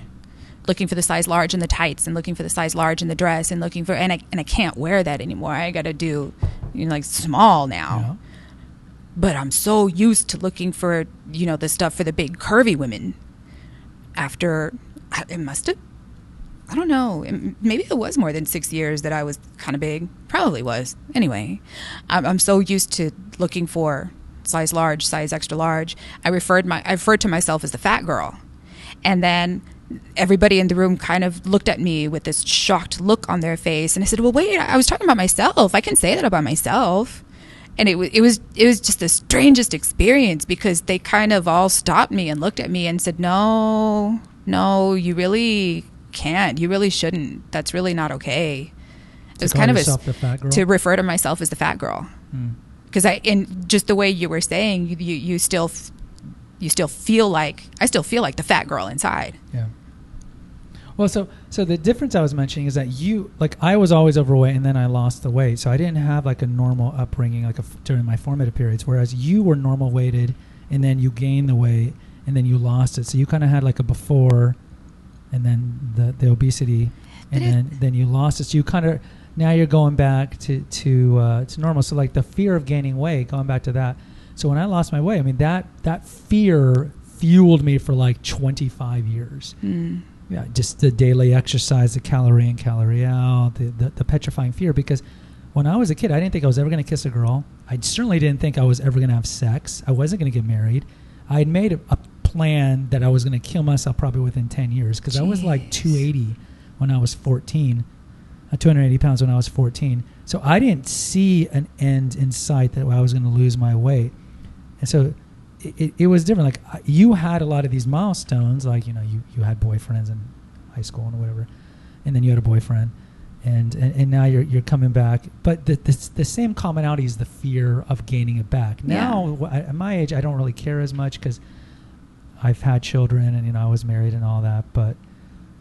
looking for the size large in the tights, and looking for the size large in the dress, and looking for and I and I can't wear that anymore. I got to do, you know, like small now. Yeah. But I'm so used to looking for, you know, the stuff for the big curvy women. After it must have I don't know. Maybe it was more than six years that I was kind of big. Probably was. Anyway, I'm, so used to looking for size large, size extra large. I referred my I referred to myself as the fat girl. And then everybody in the room kind of looked at me with this shocked look on their face and I said, "Well, wait, I was talking about myself. I can say that about myself." And it was it was it was just the strangest experience because they kind of all stopped me and looked at me and said, "No, no, you really can't. You really shouldn't. That's really not okay." It was kind of a, to refer to myself as the fat girl. Hmm because I in just the way you were saying, you, you, you still you still feel like I still feel like the fat girl inside. Yeah. Well, so so the difference I was mentioning is that you like I was always overweight and then I lost the weight, so I didn't have like a normal upbringing like a, during my formative periods. Whereas you were normal weighted and then you gained the weight and then you lost it, so you kind of had like a before and then the the obesity and then then you lost it. So you kind of now you're going back to to uh, to normal. So like the fear of gaining weight, going back to that. So when I lost my weight, I mean that that fear fueled me for like 25 years. Mm. Yeah, just the daily exercise, the calorie in, calorie out, the, the, the petrifying fear. Because when I was a kid, I didn't think I was ever going to kiss a girl. I certainly didn't think I was ever going to have sex. I wasn't going to get married. I had made a, a plan that I was going to kill myself probably within 10 years because I was like 280 when I was 14 uh, 280 pounds when I was 14. So I didn't see an end in sight that I was going to lose my weight. And so it, it, it, was different. Like you had a lot of these milestones, like, you know, you, you had boyfriends in high school and whatever, and then you had a boyfriend. And, and, and now you're, you're coming back. But the, the, the same commonality is the fear of gaining it back. Now, yeah. at my age, I don't really care as much because I've had children and, you know, I was married and all that. But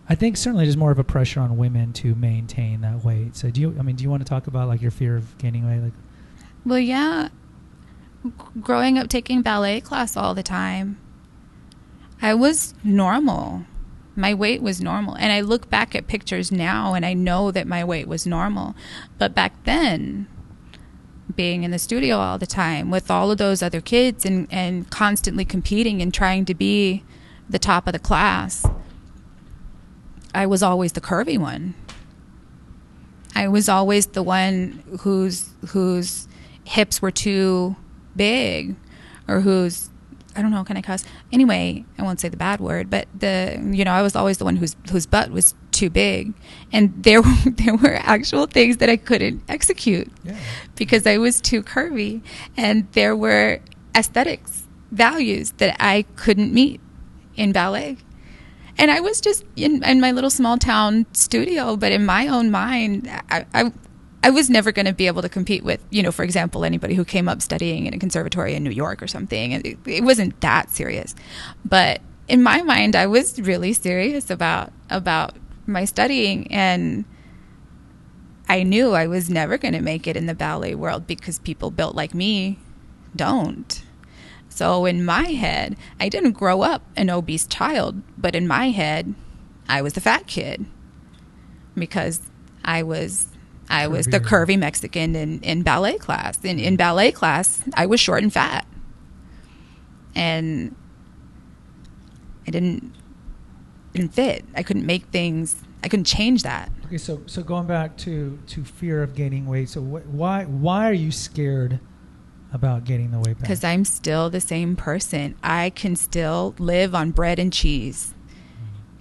I think certainly there's more of a pressure on women to maintain that weight. So do you? I mean, do you want to talk about like your fear of gaining weight? Like, well, yeah. Growing up taking ballet class all the time, I was normal. My weight was normal, and I look back at pictures now, and I know that my weight was normal. But back then, being in the studio all the time with all of those other kids and, and constantly competing and trying to be the top of the class I was always the curvy one. I was always the one whose whose hips were too big, or whose I don't know, can I cuss? Anyway, I won't say the bad word, but the you know I was always the one whose whose butt was too big, and there there were actual things that I couldn't execute yeah. because I was too curvy, and there were aesthetics values that I couldn't meet in ballet and I was just in, in my little small town studio, but in my own mind, I, I, I was never going to be able to compete with, you know, for example, anybody who came up studying in a conservatory in New York or something. It, it wasn't that serious, but in my mind, I was really serious about about my studying, and I knew I was never going to make it in the ballet world because people built like me don't. So in my head, I didn't grow up an obese child, but in my head, I was the fat kid because I was I was the curvy Mexican in, in ballet class. In in ballet class, I was short and fat. And I didn't didn't fit. I couldn't make things. I couldn't change that. Okay, so so going back to to fear of gaining weight. So wh- why why are you scared about getting the weight back? Because I'm still the same person. I can still live on bread and cheese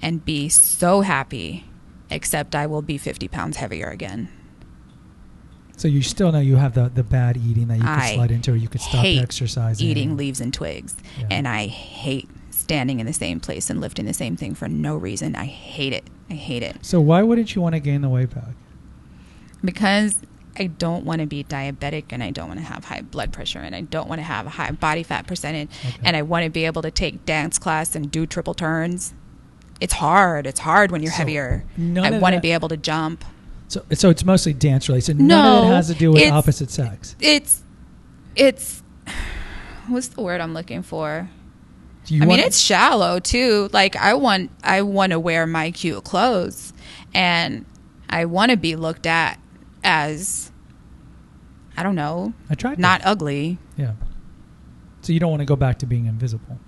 and be so happy, except I will be 50 pounds heavier again. So you still know you have the, the bad eating that you can I slide into, or you could stop exercising. Eating leaves and twigs. Yeah. And I hate standing in the same place and lifting the same thing for no reason. I hate it. I hate it. So why wouldn't you want to gain the weight back? because I don't want to be diabetic and I don't want to have high blood pressure and I don't want to have a high body fat percentage Okay. and I want to be able to take dance class and do triple turns. It's hard. It's hard when you're So, heavier. I want to be able to jump. So so it's mostly dance related. So none of it has to do with opposite sex. It's it's what's the word I'm looking for? You I mean, it's shallow too. Like I want, I want to wear my cute clothes, and I want to be looked at as, I don't know, I attractive. not ugly. Yeah. So you don't want to go back to being invisible,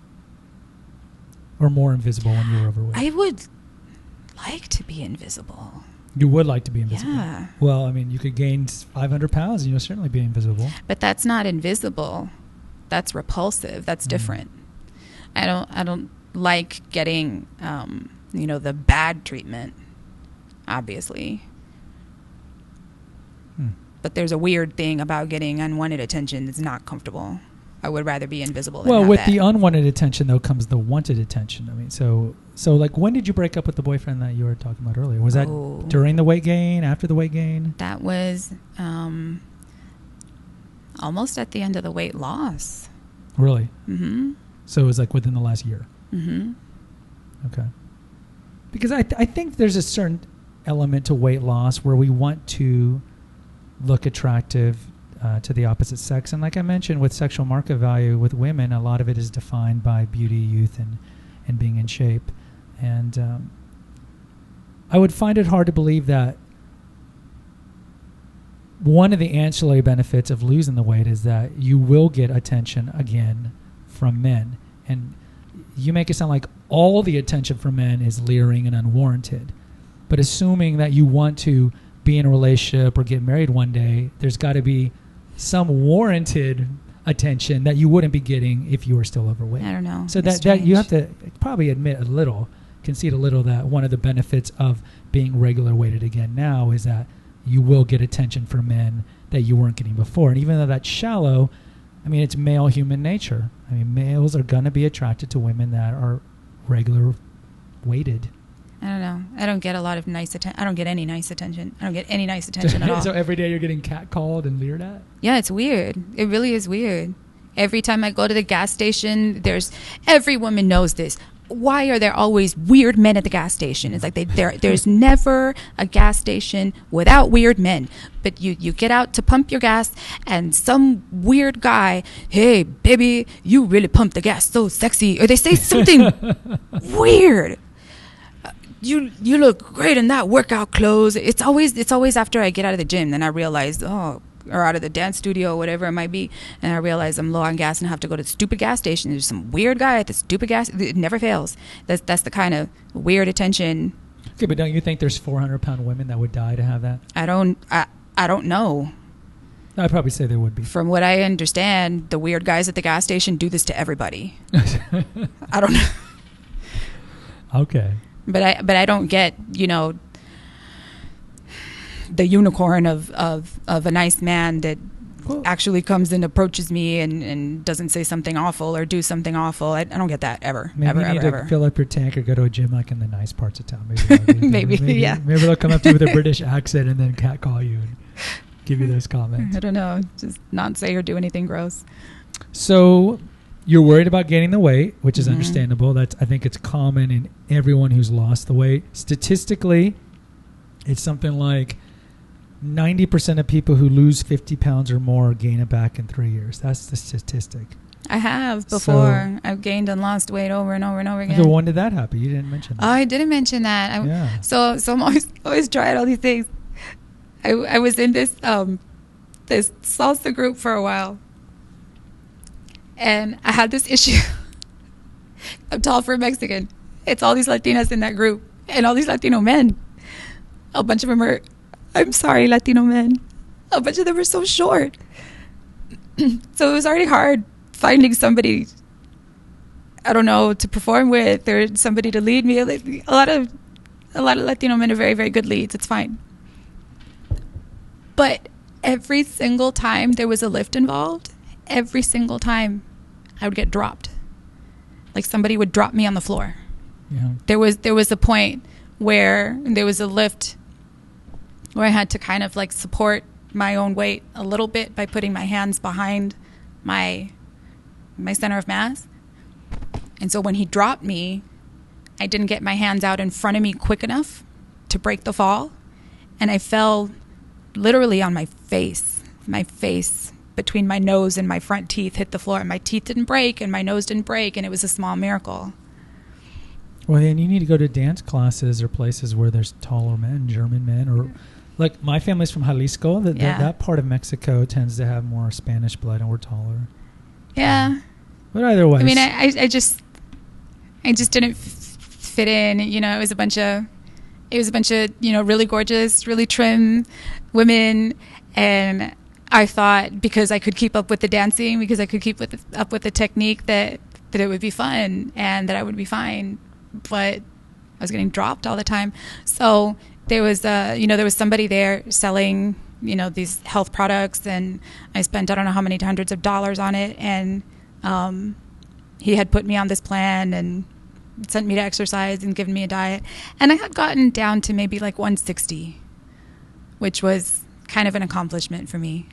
or more invisible when you're overweight. I would like to be invisible. you would like to be invisible. Yeah, Well, I mean, you could gain 500 pounds and you'll certainly be invisible. but that's not invisible. That's repulsive. That's Mm. different. I don't. I don't like getting, um, you know, the bad treatment. Obviously. Hmm. but there's a weird thing about getting unwanted attention that's not comfortable. I would rather be invisible. Than Well, with that. the unwanted attention though comes the wanted attention. I mean, so so like when did you break up with the boyfriend that you were talking about earlier? Was that Oh. during the weight gain, after the weight gain? that was um, almost at the end of the weight loss. Really? Mm-hmm. So it was like within the last year. Mm-hmm. Okay. Because I, th- I think there's a certain element to weight loss where we want to look attractive uh, to the opposite sex. And like I mentioned, with sexual market value with women, a lot of it is defined by beauty, youth, and, and being in shape. And um, I would find it hard to believe that one of the ancillary benefits of losing the weight is that you will get attention again from men. And you make it sound like all the attention from men is leering and unwarranted. But assuming that you want to be in a relationship or get married one day, there's got to be some warranted attention that you wouldn't be getting if you were still overweight. I don't know. So It's that, that you have to probably admit a little, concede a little that one of the benefits of being regular weighted again now is that you will get attention from men that you weren't getting before. And even though that's shallow, I mean, it's male human nature. I mean, males are going to be attracted to women that are regular weighted. I don't know. I don't get a lot of nice attention. I don't get any nice attention. I don't get any nice attention at all. so every day you're getting catcalled and leered at? Yeah, it's weird. It really is weird. Every time I go to the gas station, there's every woman knows this. Why are there always weird men at the gas station? It's like they, there, there's never a gas station without weird men. But you, you get out to pump your gas, and some weird guy, hey baby, you really pump the gas so sexy, or they say something weird. Uh, You you look great in that workout clothes. It's always it's always after I get out of the gym, then I realize oh or out of the dance studio, or whatever it might be, and I realize I'm low on gas and have to go to the stupid gas station. There's some weird guy at the stupid gas. It never fails. That's that's the kind of weird attention. Okay, but don't you think there's 400 pound women that would die to have that? I don't I I don't know. I'd probably say there would be. From what I understand, the weird guys at the gas station do this to everybody. I don't know. okay. but I but I don't get you know the unicorn of of of a nice man that Well- actually comes and approaches me and, and doesn't say something awful or do something awful. I, I don't get that ever, Maybe ever, you need ever, to ever. fill up your tank or go to a gym like in the nice parts of town. Maybe, that'll be a Maybe, yeah. Maybe they'll come up to you with a British accent and then catcall you and give you those comments. I don't know, just not say or do anything gross. So you're worried about gaining the weight, which is Mhm. understandable. That's I think it's common in everyone who's lost the weight. Statistically, it's something like 90% of people who lose 50 pounds or more gain it back in 3 years. That's the statistic. I have So- before. I've gained and lost weight over and over and over again. So when did that happen? You didn't mention Oh, that. I didn't mention that. I, yeah. So so I'm always always trying all these things. I I was in this um this salsa group for a while. And I had this issue. I'm tall for a Mexican. It's all these Latinas in that group and all these Latino men. A bunch of them are I'm sorry, Latino men. Oh, a bunch of them were so short. so it was already hard finding somebody I don't know to perform with or somebody to lead me. A lot of a lot of Latino men are very very good leads. It's fine. But every single time there was a lift involved, every single time I would get dropped. Like somebody would drop me on the floor. Yeah. There was there was a point where there was a lift where I had to kind of like support my own weight a little bit by putting my hands behind my my center of mass. And so when he dropped me, I didn't get my hands out in front of me quick enough to break the fall, and I fell literally on my face. My face between my nose and my front teeth hit the floor, and my teeth didn't break, and my nose didn't break, and it was a small miracle. Well, then you need to go to dance classes or places where there's taller men, German men, or like my family's from Jalisco. That Yeah. that part of Mexico tends to have more Spanish blood, and we're taller. Yeah. But either way, I mean, I, I, I just, I just didn't f- fit in. You know, it was a bunch of, it was a bunch of, you know, really gorgeous, really trim women, and I thought because I could keep up with the dancing, because I could keep with up with the technique, that that it would be fun and that I would be fine. But I was getting dropped all the time. So there was, uh, you know, there was somebody there selling, you know, these health products, and I spent I don't know how many hundreds of dollars on it, and um, he had put me on this plan and sent me to exercise and given me a diet, and I had gotten down to maybe like 160, which was kind of an accomplishment for me.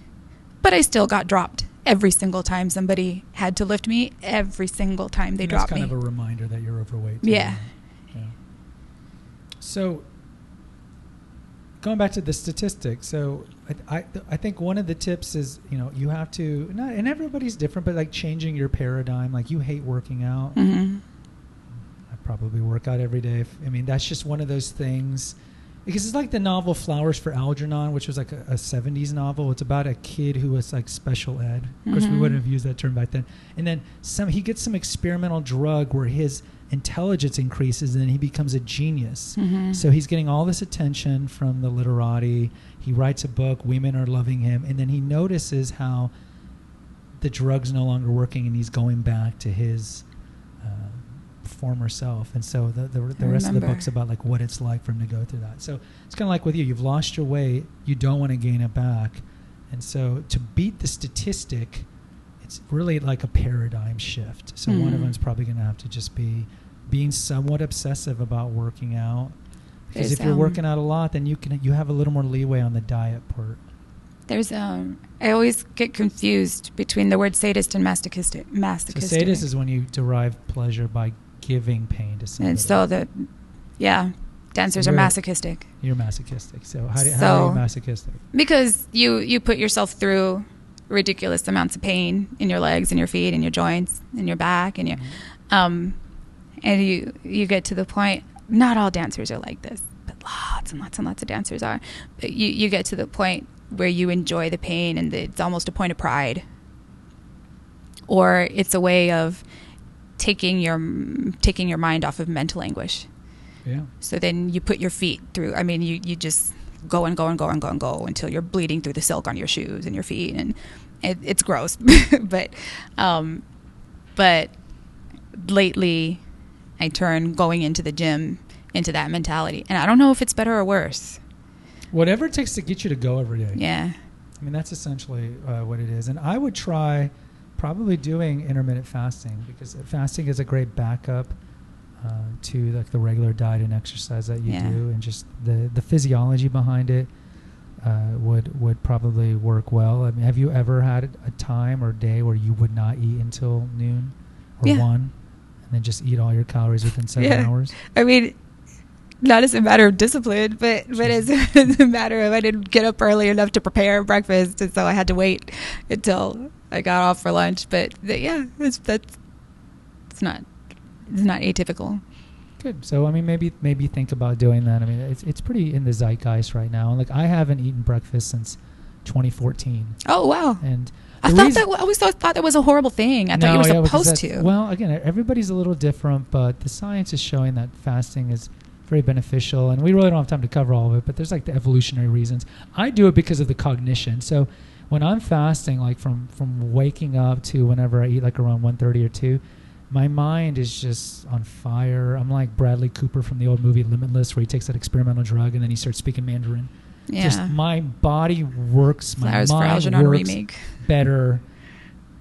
But I still got dropped every single time somebody had to lift me. Every single time they that's dropped me. That's kind of a reminder that you're overweight. Yeah. Yeah. So, going back to the statistics, so I, I, I think one of the tips is you know you have to not and everybody's different, but like changing your paradigm. Like you hate working out. hmm I probably work out every day. If- I mean, that's just one of those things. Because it's like the novel Flowers for Algernon, which was like a, a 70s novel. It's about a kid who was like special ed. Of course, we Mhm. wouldn't have used that term back then. And then some he gets some experimental drug where his intelligence increases and then he becomes a genius. hmm So he's getting all this attention from the literati. He writes a book, women are loving him, and then he notices how the drug's no longer working and he's going back to his uh, former self. And so the, the, the rest of the book's about like what it's like for him to go through that. So it's kind of like with you, you've lost your weight, you don't want to gain it back. And so to beat the statistic, it's really like a paradigm shift. So one of Mhm. them's probably going to have to just be being somewhat obsessive about working out. Because There's, if you're um, working out a lot, then you can you have a little more leeway on the diet part. There's um, I always get confused between the word sadist and masochistic. Masochistic. So sadist is when you derive pleasure by giving pain to somebody. and so the, yeah, dancers are You're- masochistic. you're masochistic. So how, do, how So- are you masochistic? because you you put yourself through ridiculous amounts of pain in your legs and your feet and your joints and your back and your um and you you get to the point not all dancers are like this but lots and lots and lots of dancers are but you you get to the point where you enjoy the pain and it's almost a point of pride or it's a way of taking your taking your mind off of mental anguish Yeah. so then you put your feet through. I mean, you, you just go and go and go and go and go until you're bleeding through the silk on your shoes and your feet, and it, it's gross. but, um, but lately, I turn going into the gym into that mentality, and I don't know if it's better or worse. Whatever it takes to get you to go every day. Yeah, I mean, that's essentially uh, what it is. And I would try probably doing intermittent fasting because fasting is a great backup uh, to like the regular diet and exercise that you Yeah. do, and just the the physiology behind it uh, would would probably work well. I mean, have you ever had a time or day where you would not eat until noon or Yeah. one, then just eat all your calories within seven Yeah. hours? I mean, not as a matter of discipline, but but as, as a matter of I didn't get up early enough to prepare breakfast, and so I had to wait until I got off for lunch. But yeah, it's, that's it's not it's not atypical. Good. So I mean, maybe maybe think about doing that. I mean, it's it's pretty in the zeitgeist right now. Like, I haven't eaten breakfast since 2014, Oh wow! and I the thought reason- that I always thought, thought that was a horrible thing. I thought you No, were yeah, supposed to. Well, again, everybody's a little different, but the science is showing that fasting is very beneficial, and we really don't have time to cover all of it. But there's like the evolutionary reasons. I do it because of the cognition. So when I'm fasting, like from from waking up to whenever I eat, like around 1:30 or two. My mind is just on fire. I'm like Bradley Cooper from the old movie Limitless, where he takes that experimental drug and then he starts speaking Mandarin. yeah, Just my body works, my Flowers for mind Algernon works remake. Better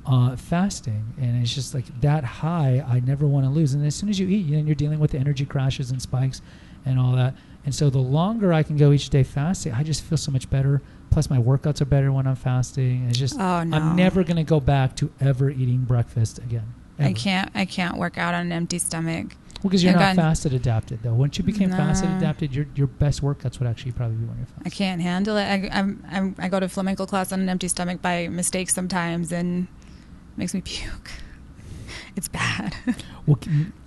uh, fasting, and it's just like that high. I never want to lose. And as soon as you eat, you know, you're dealing with the energy crashes and spikes and all that. And so the longer I can go each day fasting, I just feel so much better. Plus, my workouts are better when I'm fasting. It's just Oh no! I'm never gonna go back to ever eating breakfast again. I can't. I can't work out on an empty stomach. Because you're not fasted adapted though. Once you became Nah. adapted, your your best workouts would actually probably be when you're. I can't handle it. I, I'm, I'm, I go to flamenco class on an empty stomach by mistake sometimes, and it makes me puke. It's bad. Well,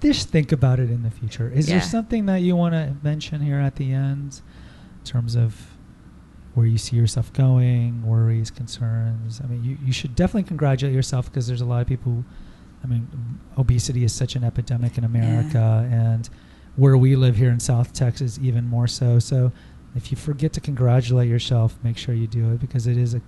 just think about it in the future. Is Yeah. there something that you want to mention here at the end, in terms of where you see yourself going, worries, concerns? I mean, you, you should definitely congratulate yourself because there's a lot of people. Who, I mean, obesity is such an epidemic in America, and where we live here in South Texas, even more so. So, if you forget to congratulate yourself, make sure you do it because it is a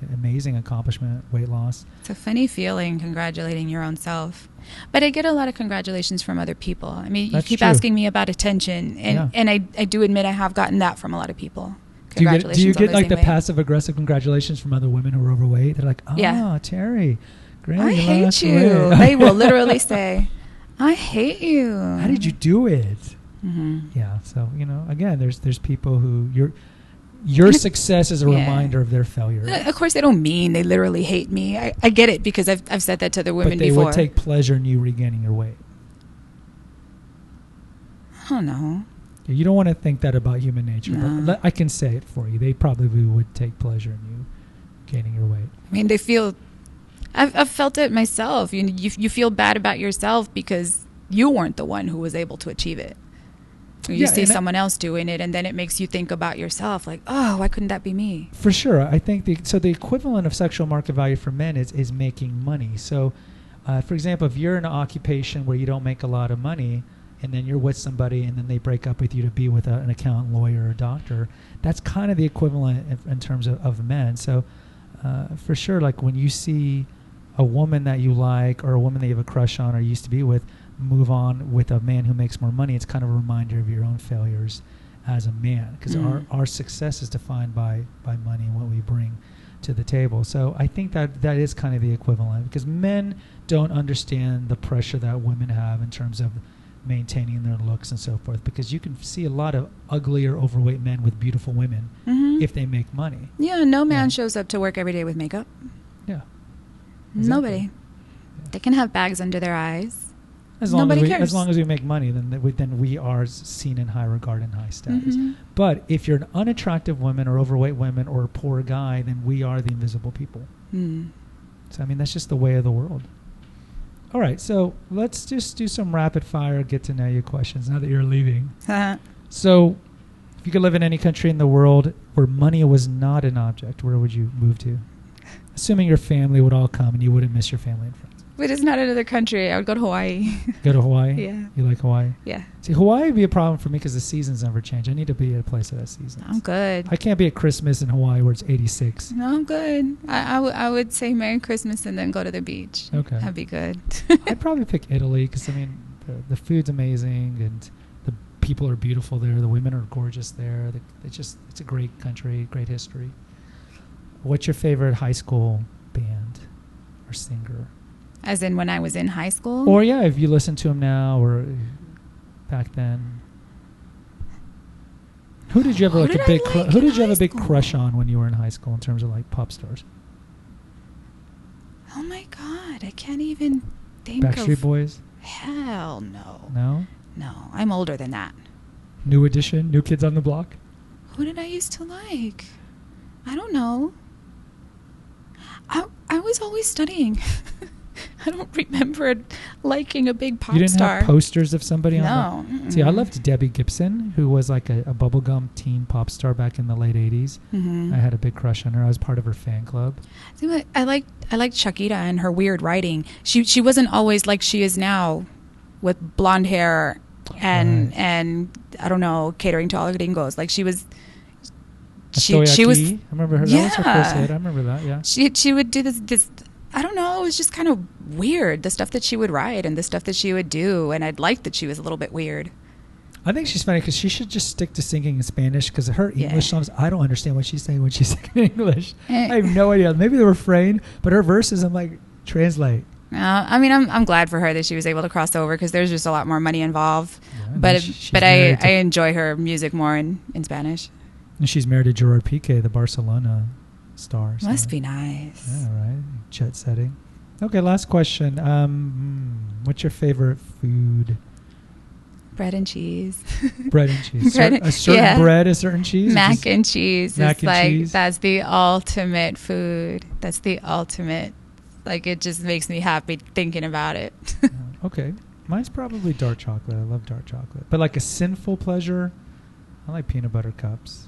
an amazing accomplishment, weight loss. It's a funny feeling congratulating your own self. But I get a lot of congratulations from other people. I mean, you That's keep true. asking me about attention, and, Yeah. and I, I do admit I have gotten that from a lot of people. Do you get, Congratulations do you get like the passive aggressive congratulations from other women who are overweight? They're like, "Oh, Yeah. Ah, Terry, great, I hate you. they will literally say, I hate you. How did you do it? hmm Yeah. So you know, again, there's there's people who your your success is a yeah. reminder of their failure, Of course, they don't mean they literally hate me. I, I get it because I've, I've said that to other women but they before. would take pleasure in you regaining your weight. I don't know. You don't want to think that about human nature, No. but le- I can say it for you. They probably would take pleasure in you gaining your weight. I mean, they feel. I've, I've felt it myself. You, you you feel bad about yourself because you weren't the one who was able to achieve it. You Yeah, see I- someone else doing it, and then it makes you think about yourself, like, oh, why couldn't that be me? For sure, I think the so the equivalent of sexual market value for men is is making money. So, uh, for example, if you're in an occupation where you don't make a lot of money, and then you're with somebody, and then they break up with you to be with a, an accountant, lawyer, or doctor, that's kind of the equivalent in, in terms of, of men. So, uh, for sure, like when you see a woman that you like or a woman that you have a crush on or used to be with move on with a man who makes more money, it's kind of a reminder of your own failures as a man because Mm. our, our success is defined by, by money and what we bring to the table. So I think that that is kind of the equivalent because men don't understand the pressure that women have in terms of maintaining their looks and so forth because you can see a lot of uglier overweight men with beautiful women Mm-hmm. if they make money. yeah, no man Yeah. shows up to work every day with makeup. Yeah. Exactly. Nobody. They can have bags under their eyes. As long Nobody as we, cares. as long as we make money, then we, then we are seen in high regard and high status. Mhm. But if you're an unattractive woman or overweight woman or a poor guy, then we are the invisible people. Mm. So I mean that's just the way of the world. All right, so let's just do some rapid fire get to know you questions now that you're leaving. So, if you could live in any country in the world where money was not an object, where would you move to? Assuming your family would all come and you wouldn't miss your family and friends. but it's not another country. I would go to Hawaii. Go to Hawaii. Yeah. You like Hawaii? yeah. See, Hawaii would be a problem for me because the seasons never change. I need to be at a place that has seasons. I'm good. I can't be at Christmas in Hawaii where it's 86. No, I'm good. I, I, w- I would say Merry Christmas and then go to the beach. Okay. That'd be good. I'd probably pick Italy because I mean the, the food's amazing and the people are beautiful there. The women are gorgeous there. The, it's just it's a great country, great history. What's your favorite high school band or singer? As in when I was in high school? Or yeah, if you listen to him now or back then. Who did you have like a big like cru- who did you have a big school? crush on when you were in high school in terms of like pop stars? oh my god, I can't even think Backstreet. Boys? Hell no. No. No, I'm older than that. New Edition, New Kids on the Block. Who did I used to like? I don't know. I I was always studying. I don't remember liking a big pop you didn't star. have posters of somebody on no. See, I loved Debbie Gibson, who was like a, a bubblegum teen pop star back in the late 80s. Mhm. I had a big crush on her. I was part of her fan club. See, I like I liked Shakira and her weird writing. She she wasn't always like she is now, with blonde hair and Right. and I don't know catering to all the gringos. Like she was. She she was I remember her. That was her first Yeah. hit. I remember that, yeah. she she would do this this I don't know, it was just kind of weird the stuff that she would write and the stuff that she would do and I'd like that she was a little bit weird. I think she's funny because she should just stick to singing in Spanish because her Yeah. English songs, I don't understand what she's saying when she's singing in English. Eh. I have no idea. Maybe the refrain, but her verses, I'm like, translate. Uh, I mean, I'm I'm glad for her that she was able to cross over because there's just a lot more money involved. Yeah, but but I, I enjoy her music more in, in Spanish. And she's married to Gerard Piqué, the Barcelona star. so- Must be nice. Yeah, right. Jet setting. Okay, last question. Um, hmm, what's your favorite food? Bread and cheese. Bread and cheese. Bread Cer- a certain yeah. bread, a certain cheese. Mac and cheese Mac is and like cheese? that's the ultimate food. That's the ultimate. Like it just makes me happy thinking about it. Okay. Mine's probably dark chocolate. I love dark chocolate. But like a sinful pleasure, I like peanut butter cups.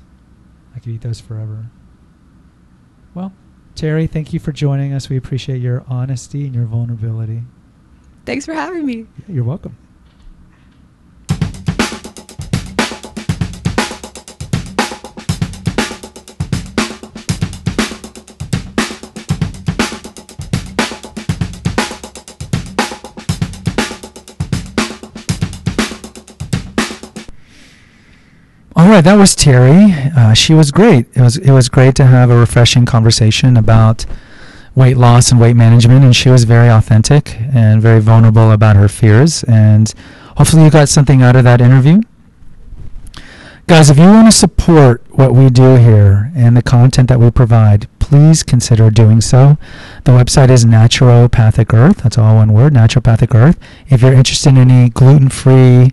I could eat those forever. Well, Terry, thank you for joining us. We appreciate your honesty and your vulnerability. Thanks for having me. You're welcome. All right, that was Terry. Uh, she was great. It was it was great to have a refreshing conversation about weight loss and weight management, and she was very authentic and very vulnerable about her fears. And hopefully, you got something out of that interview. Guys, if you want to support what we do here and the content that we provide, please consider doing so. The website is Naturopathic Earth. That's all one word, Naturopathic Earth. If you're interested in any gluten free,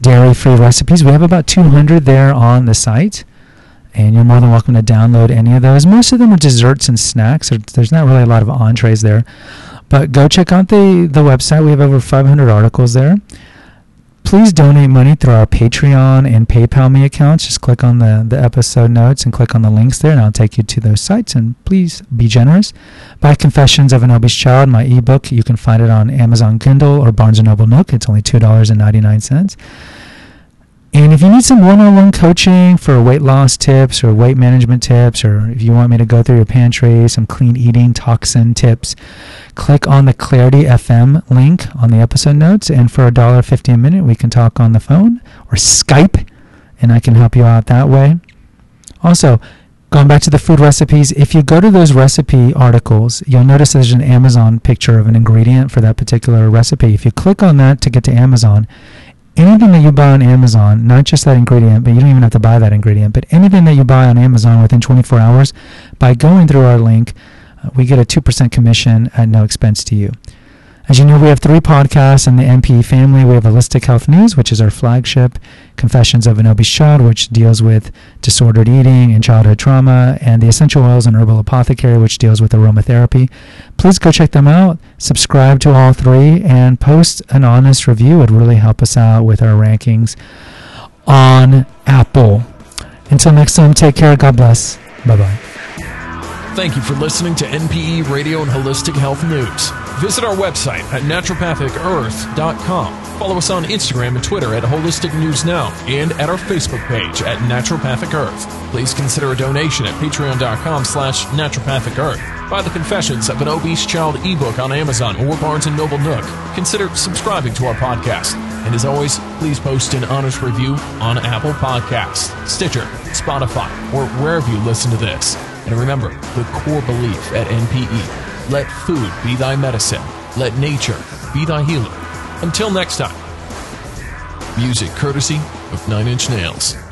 dairy free recipes, we have about 200 there on the site. And you're more than welcome to download any of those. Most of them are desserts and snacks. There's not really a lot of entrees there. But go check out the, the website. We have over 500 articles there. Please donate money through our Patreon and PayPal me accounts. Just click on the, the episode notes and click on the links there, and I'll take you to those sites. And please be generous. Buy Confessions of an Obese Child, my ebook. You can find it on Amazon Kindle or Barnes & Noble Nook. It's only $2.99. And if you need some one-on-one coaching for weight loss tips or weight management tips, or if you want me to go through your pantry, some clean eating toxin tips, click on the Clarity FM link on the episode notes. And for $1.50 a minute, we can talk on the phone or Skype, and I can help you out that way. Also, going back to the food recipes, if you go to those recipe articles, you'll notice there's an Amazon picture of an ingredient for that particular recipe. If you click on that to get to Amazon, anything that you buy on Amazon, not just that ingredient, but you don't even have to buy that ingredient, but anything that you buy on Amazon within 24 hours, by going through our link, we get a 2% commission at no expense to you. As you know, we have three podcasts in the NPE family. We have Holistic Health News, which is our flagship, Confessions of an Obese Child, which deals with disordered eating and childhood trauma, and the Essential Oils and Herbal Apothecary, which deals with aromatherapy. Please go check them out, subscribe to all three, and post an honest review. It would really help us out with our rankings on Apple. Until next time, take care. God bless. Bye bye. Thank you for listening to NPE Radio and Holistic Health News. Visit our website at naturopathicearth.com. Follow us on Instagram and Twitter at Holistic News Now and at our Facebook page at Naturopathic Earth. Please consider a donation at patreon.com slash naturopathic earth. Buy the Confessions of an Obese Child ebook on Amazon or Barnes & Noble Nook. Consider subscribing to our podcast. And as always, please post an honest review on Apple Podcasts, Stitcher, Spotify, or wherever you listen to this. And remember the core belief at NPE let food be thy medicine, let nature be thy healer. Until next time. Music courtesy of Nine Inch Nails.